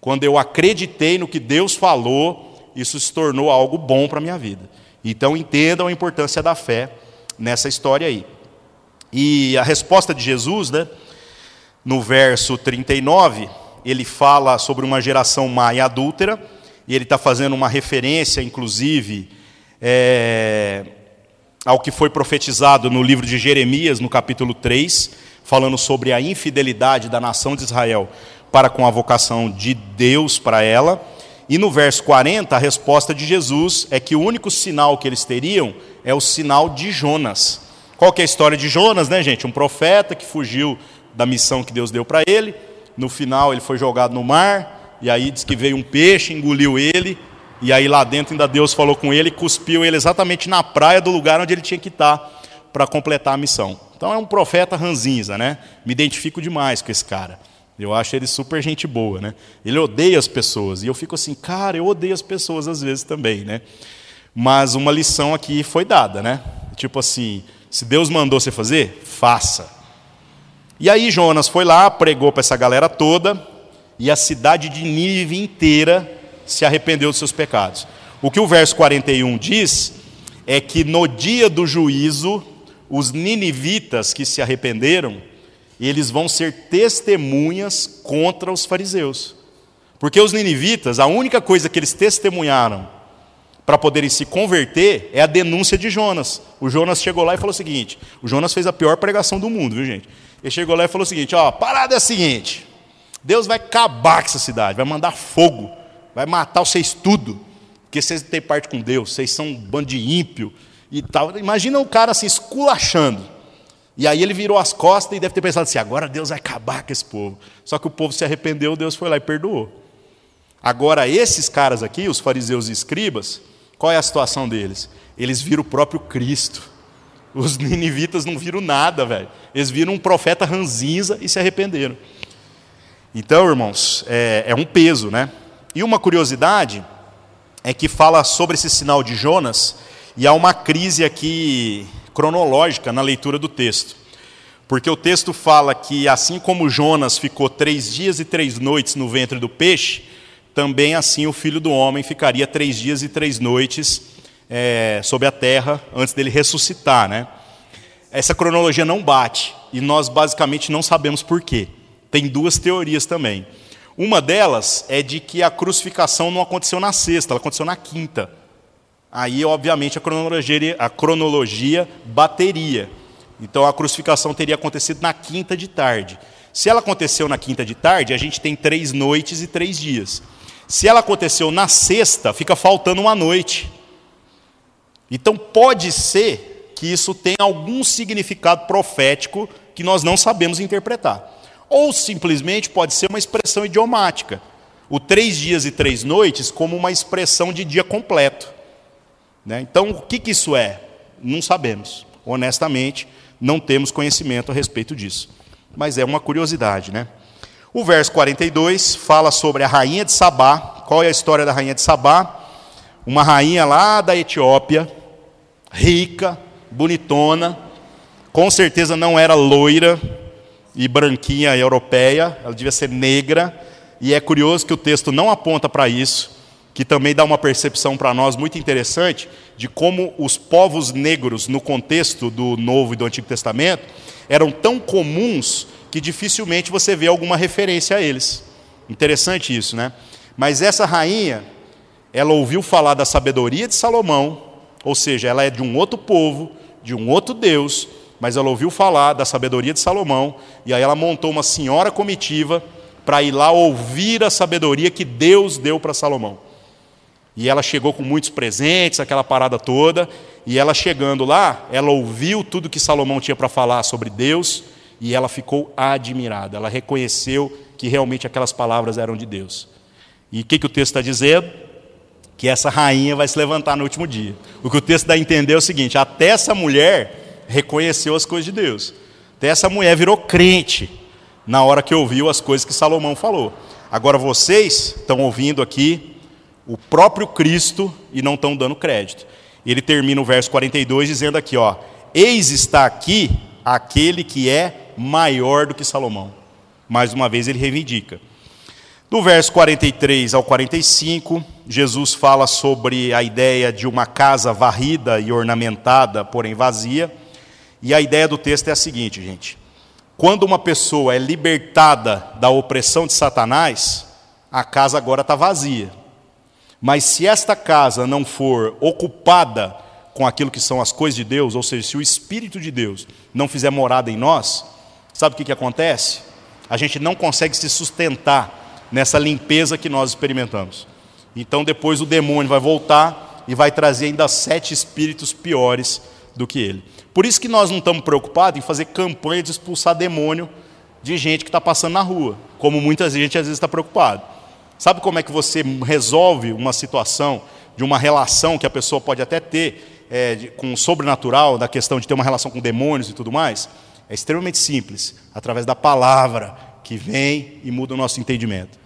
Quando eu acreditei no que Deus falou, isso se tornou algo bom para a minha vida. Então entendam a importância da fé nessa história aí. E a resposta de Jesus, né, no verso 39, ele fala sobre uma geração má e adúltera, e ele está fazendo uma referência, inclusive, é, ao que foi profetizado no livro de Jeremias, no capítulo 3, falando sobre a infidelidade da nação de Israel para com a vocação de Deus para ela. E no verso 40, a resposta de Jesus é que o único sinal que eles teriam é o sinal de Jonas. Qual que é a história de Jonas, né, gente? Um profeta que fugiu da missão que Deus deu para ele. No final, ele foi jogado no mar, e aí diz que veio um peixe, engoliu ele, e aí lá dentro ainda Deus falou com ele cuspiu ele exatamente na praia do lugar onde ele tinha que estar para completar a missão. Então é um profeta ranzinza, né? Me identifico demais com esse cara. Eu acho ele super gente boa, né? Ele odeia as pessoas. E eu fico assim, cara, eu odeio as pessoas às vezes também, né? Mas uma lição aqui foi dada, né? Tipo assim, se Deus mandou você fazer, faça. E aí Jonas foi lá, pregou para essa galera toda, e a cidade de Nínive inteira se arrependeu dos seus pecados. O que o verso 41 diz é que no dia do juízo, os ninivitas que se arrependeram eles vão ser testemunhas contra os fariseus. Porque os ninivitas, a única coisa que eles testemunharam para poderem se converter é a denúncia de Jonas. O Jonas chegou lá e falou o seguinte: o Jonas fez a pior pregação do mundo, viu gente? Ele chegou lá e falou o seguinte: ó, parada é a seguinte: Deus vai acabar com essa cidade, vai mandar fogo, vai matar vocês tudo, porque vocês não têm parte com Deus, vocês são um bando de ímpio e tal. Imagina o cara assim esculachando. E aí ele virou as costas e deve ter pensado assim: agora Deus vai acabar com esse povo. Só que o povo se arrependeu, Deus foi lá e perdoou. Agora, esses caras aqui, os fariseus e escribas, qual é a situação deles? Eles viram o próprio Cristo. Os ninivitas não viram nada, velho. Eles viram um profeta ranzinza e se arrependeram. Então, irmãos, é, é um peso, né? E uma curiosidade é que fala sobre esse sinal de Jonas, e há uma crise aqui cronológica na leitura do texto. Porque o texto fala que, assim como Jonas ficou três dias e três noites no ventre do peixe, também assim o filho do homem ficaria três dias e três noites é, sobre a terra antes dele ressuscitar. Né? Essa cronologia não bate e nós basicamente não sabemos por quê. Tem duas teorias também. Uma delas é de que a crucificação não aconteceu na sexta, ela aconteceu na quinta. Aí, obviamente, a cronologia, a cronologia bateria. Então, a crucificação teria acontecido na quinta de tarde. Se ela aconteceu na quinta de tarde, a gente tem três noites e três dias. Se ela aconteceu na sexta, fica faltando uma noite. Então, pode ser que isso tenha algum significado profético que nós não sabemos interpretar. Ou simplesmente pode ser uma expressão idiomática. O três dias e três noites como uma expressão de dia completo. Né? Então, o que, que isso é? Não sabemos. Honestamente, não temos conhecimento a respeito disso. Mas é uma curiosidade. Né? O verso 42 fala sobre a rainha de Sabá. Qual é a história da rainha de Sabá? Uma rainha lá da Etiópia, rica, bonitona, com certeza não era loira e branquinha europeia, ela devia ser negra, e é curioso que o texto não aponta para isso, que também dá uma percepção para nós muito interessante de como os povos negros, no contexto do Novo e do Antigo Testamento, eram tão comuns que dificilmente você vê alguma referência a eles. Interessante isso, né? Mas essa rainha, ela ouviu falar da sabedoria de Salomão, ou seja, ela é de um outro povo, de um outro Deus, mas ela ouviu falar da sabedoria de Salomão, e aí ela montou uma senhora comitiva para ir lá ouvir a sabedoria que Deus deu para Salomão. e ela chegou com muitos presentes, aquela parada toda, e ela chegando lá, ela ouviu tudo que Salomão tinha para falar sobre Deus, e ela ficou admirada, ela reconheceu que realmente aquelas palavras eram de Deus. E o que, que o texto está dizendo? Que essa rainha vai se levantar no último dia. O que o texto dá a entender é o seguinte: até essa mulher reconheceu as coisas de Deus, até essa mulher virou crente na hora que ouviu as coisas que Salomão falou. Agora vocês estão ouvindo aqui o próprio Cristo e não estão dando crédito. Ele termina o verso 42 dizendo aqui, ó: Eis está aqui aquele que é maior do que Salomão. Mais uma vez ele reivindica. Do verso 43 ao 45, Jesus fala sobre a ideia de uma casa varrida e ornamentada, porém vazia. E a ideia do texto é a seguinte, gente: quando uma pessoa é libertada da opressão de Satanás, a casa agora está vazia. Mas se esta casa não for ocupada com aquilo que são as coisas de Deus, ou seja, se o Espírito de Deus não fizer morada em nós, sabe o que, que acontece? A gente não consegue se sustentar nessa limpeza que nós experimentamos. Então depois o demônio vai voltar e vai trazer ainda sete espíritos piores do que ele. Por isso que nós não estamos preocupados em fazer campanha de expulsar demônio de gente que está passando na rua, como muita gente às vezes está preocupado. Sabe como é que você resolve uma situação de uma relação que a pessoa pode até ter é, de, com o sobrenatural, da questão de ter uma relação com demônios e tudo mais? É extremamente simples, através da palavra que vem e muda o nosso entendimento.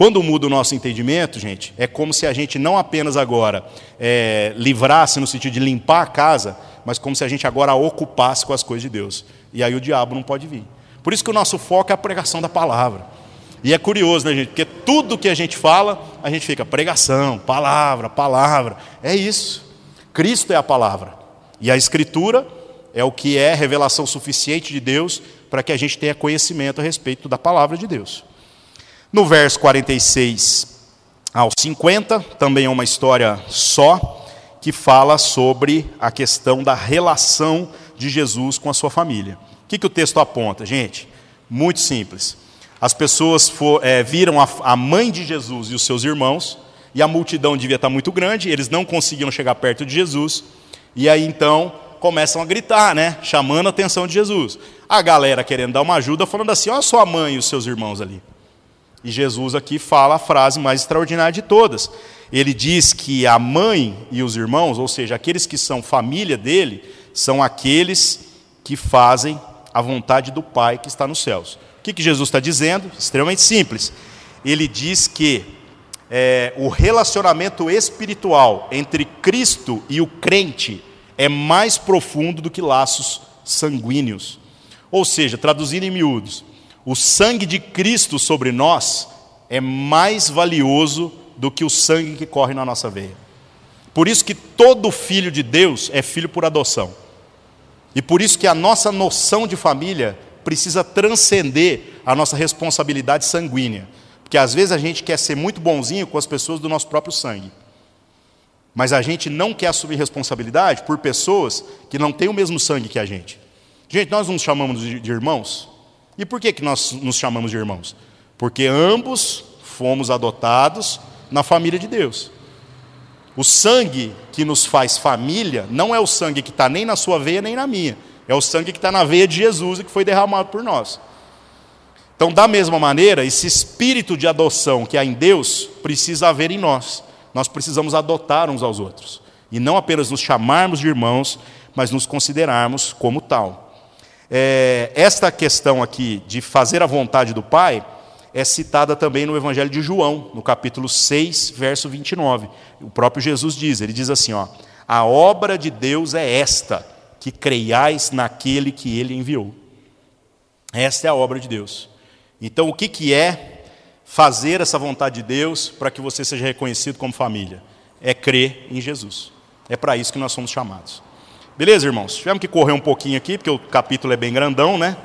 Quando muda o nosso entendimento, gente, é como se a gente não apenas agora é, livrasse no sentido de limpar a casa, mas como se a gente agora a ocupasse com as coisas de Deus. E aí o diabo não pode vir. Por isso que o nosso foco é a pregação da palavra. E é curioso, né, gente? Porque tudo que a gente fala, a gente fica pregação, palavra, palavra. É isso. Cristo é a palavra. E a Escritura é o que é revelação suficiente de Deus para que a gente tenha conhecimento a respeito da palavra de Deus. No verso 46 ao 50, também é uma história só, que fala sobre a questão da relação de Jesus com a sua família. O que, que o texto aponta, gente? Muito simples. As pessoas for, é, viram a, a mãe de Jesus e os seus irmãos, e a multidão devia estar muito grande, eles não conseguiam chegar perto de Jesus, e aí então começam a gritar, né? Chamando a atenção de Jesus. A galera querendo dar uma ajuda, falando assim: olha sua mãe e os seus irmãos ali. E Jesus aqui fala a frase mais extraordinária de todas ele diz que a mãe e os irmãos, ou seja, aqueles que são família dele, são aqueles que fazem a vontade do Pai que está nos céus. O que, que Jesus está dizendo? Extremamente simples. Ele diz que é, o relacionamento espiritual entre Cristo e o crente é mais profundo do que laços sanguíneos. Ou seja, traduzindo em miúdos, o sangue de Cristo sobre nós é mais valioso do que o sangue que corre na nossa veia. Por isso que todo filho de Deus é filho por adoção. E por isso que a nossa noção de família precisa transcender a nossa responsabilidade sanguínea. Porque às vezes a gente quer ser muito bonzinho com as pessoas do nosso próprio sangue. Mas a gente não quer assumir responsabilidade por pessoas que não têm o mesmo sangue que a gente. Gente, nós nos chamamos de irmãos. E por que, que nós nos chamamos de irmãos? Porque ambos fomos adotados na família de Deus. O sangue que nos faz família não é o sangue que está nem na sua veia nem na minha, é o sangue que está na veia de Jesus e que foi derramado por nós. Então, da mesma maneira, esse espírito de adoção que há em Deus precisa haver em nós. Nós precisamos adotar uns aos outros e não apenas nos chamarmos de irmãos, mas nos considerarmos como tal. É, esta questão aqui de fazer a vontade do Pai é citada também no Evangelho de João, no capítulo 6, verso 29. O próprio Jesus diz, ele diz assim, ó: "A obra de Deus é esta, que creiais naquele que ele enviou". Esta é a obra de Deus. Então, o que que é fazer essa vontade de Deus para que você seja reconhecido como família? É crer em Jesus. É para isso que nós somos chamados. Beleza, irmãos? Tivemos que correr um pouquinho aqui, porque o capítulo é bem grandão, né?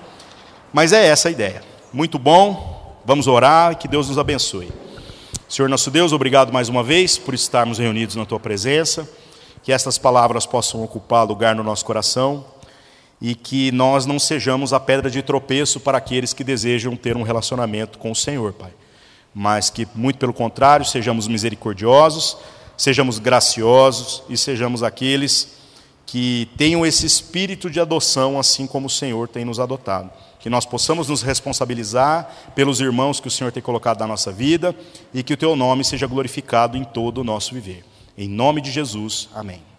Mas é essa a ideia. Muito bom, Vamos orar e que Deus nos abençoe. Senhor nosso Deus, obrigado mais uma vez por estarmos reunidos na tua presença. Que estas palavras possam ocupar lugar no nosso coração e que nós não sejamos a pedra de tropeço para aqueles que desejam ter um relacionamento com o Senhor, Pai. Mas que, muito pelo contrário, sejamos misericordiosos, sejamos graciosos e sejamos aqueles que tenham esse espírito de adoção, assim como o Senhor tem nos adotado. Que nós possamos nos responsabilizar pelos irmãos que o Senhor tem colocado na nossa vida e que o teu nome seja glorificado em todo o nosso viver. Em nome de Jesus, amém.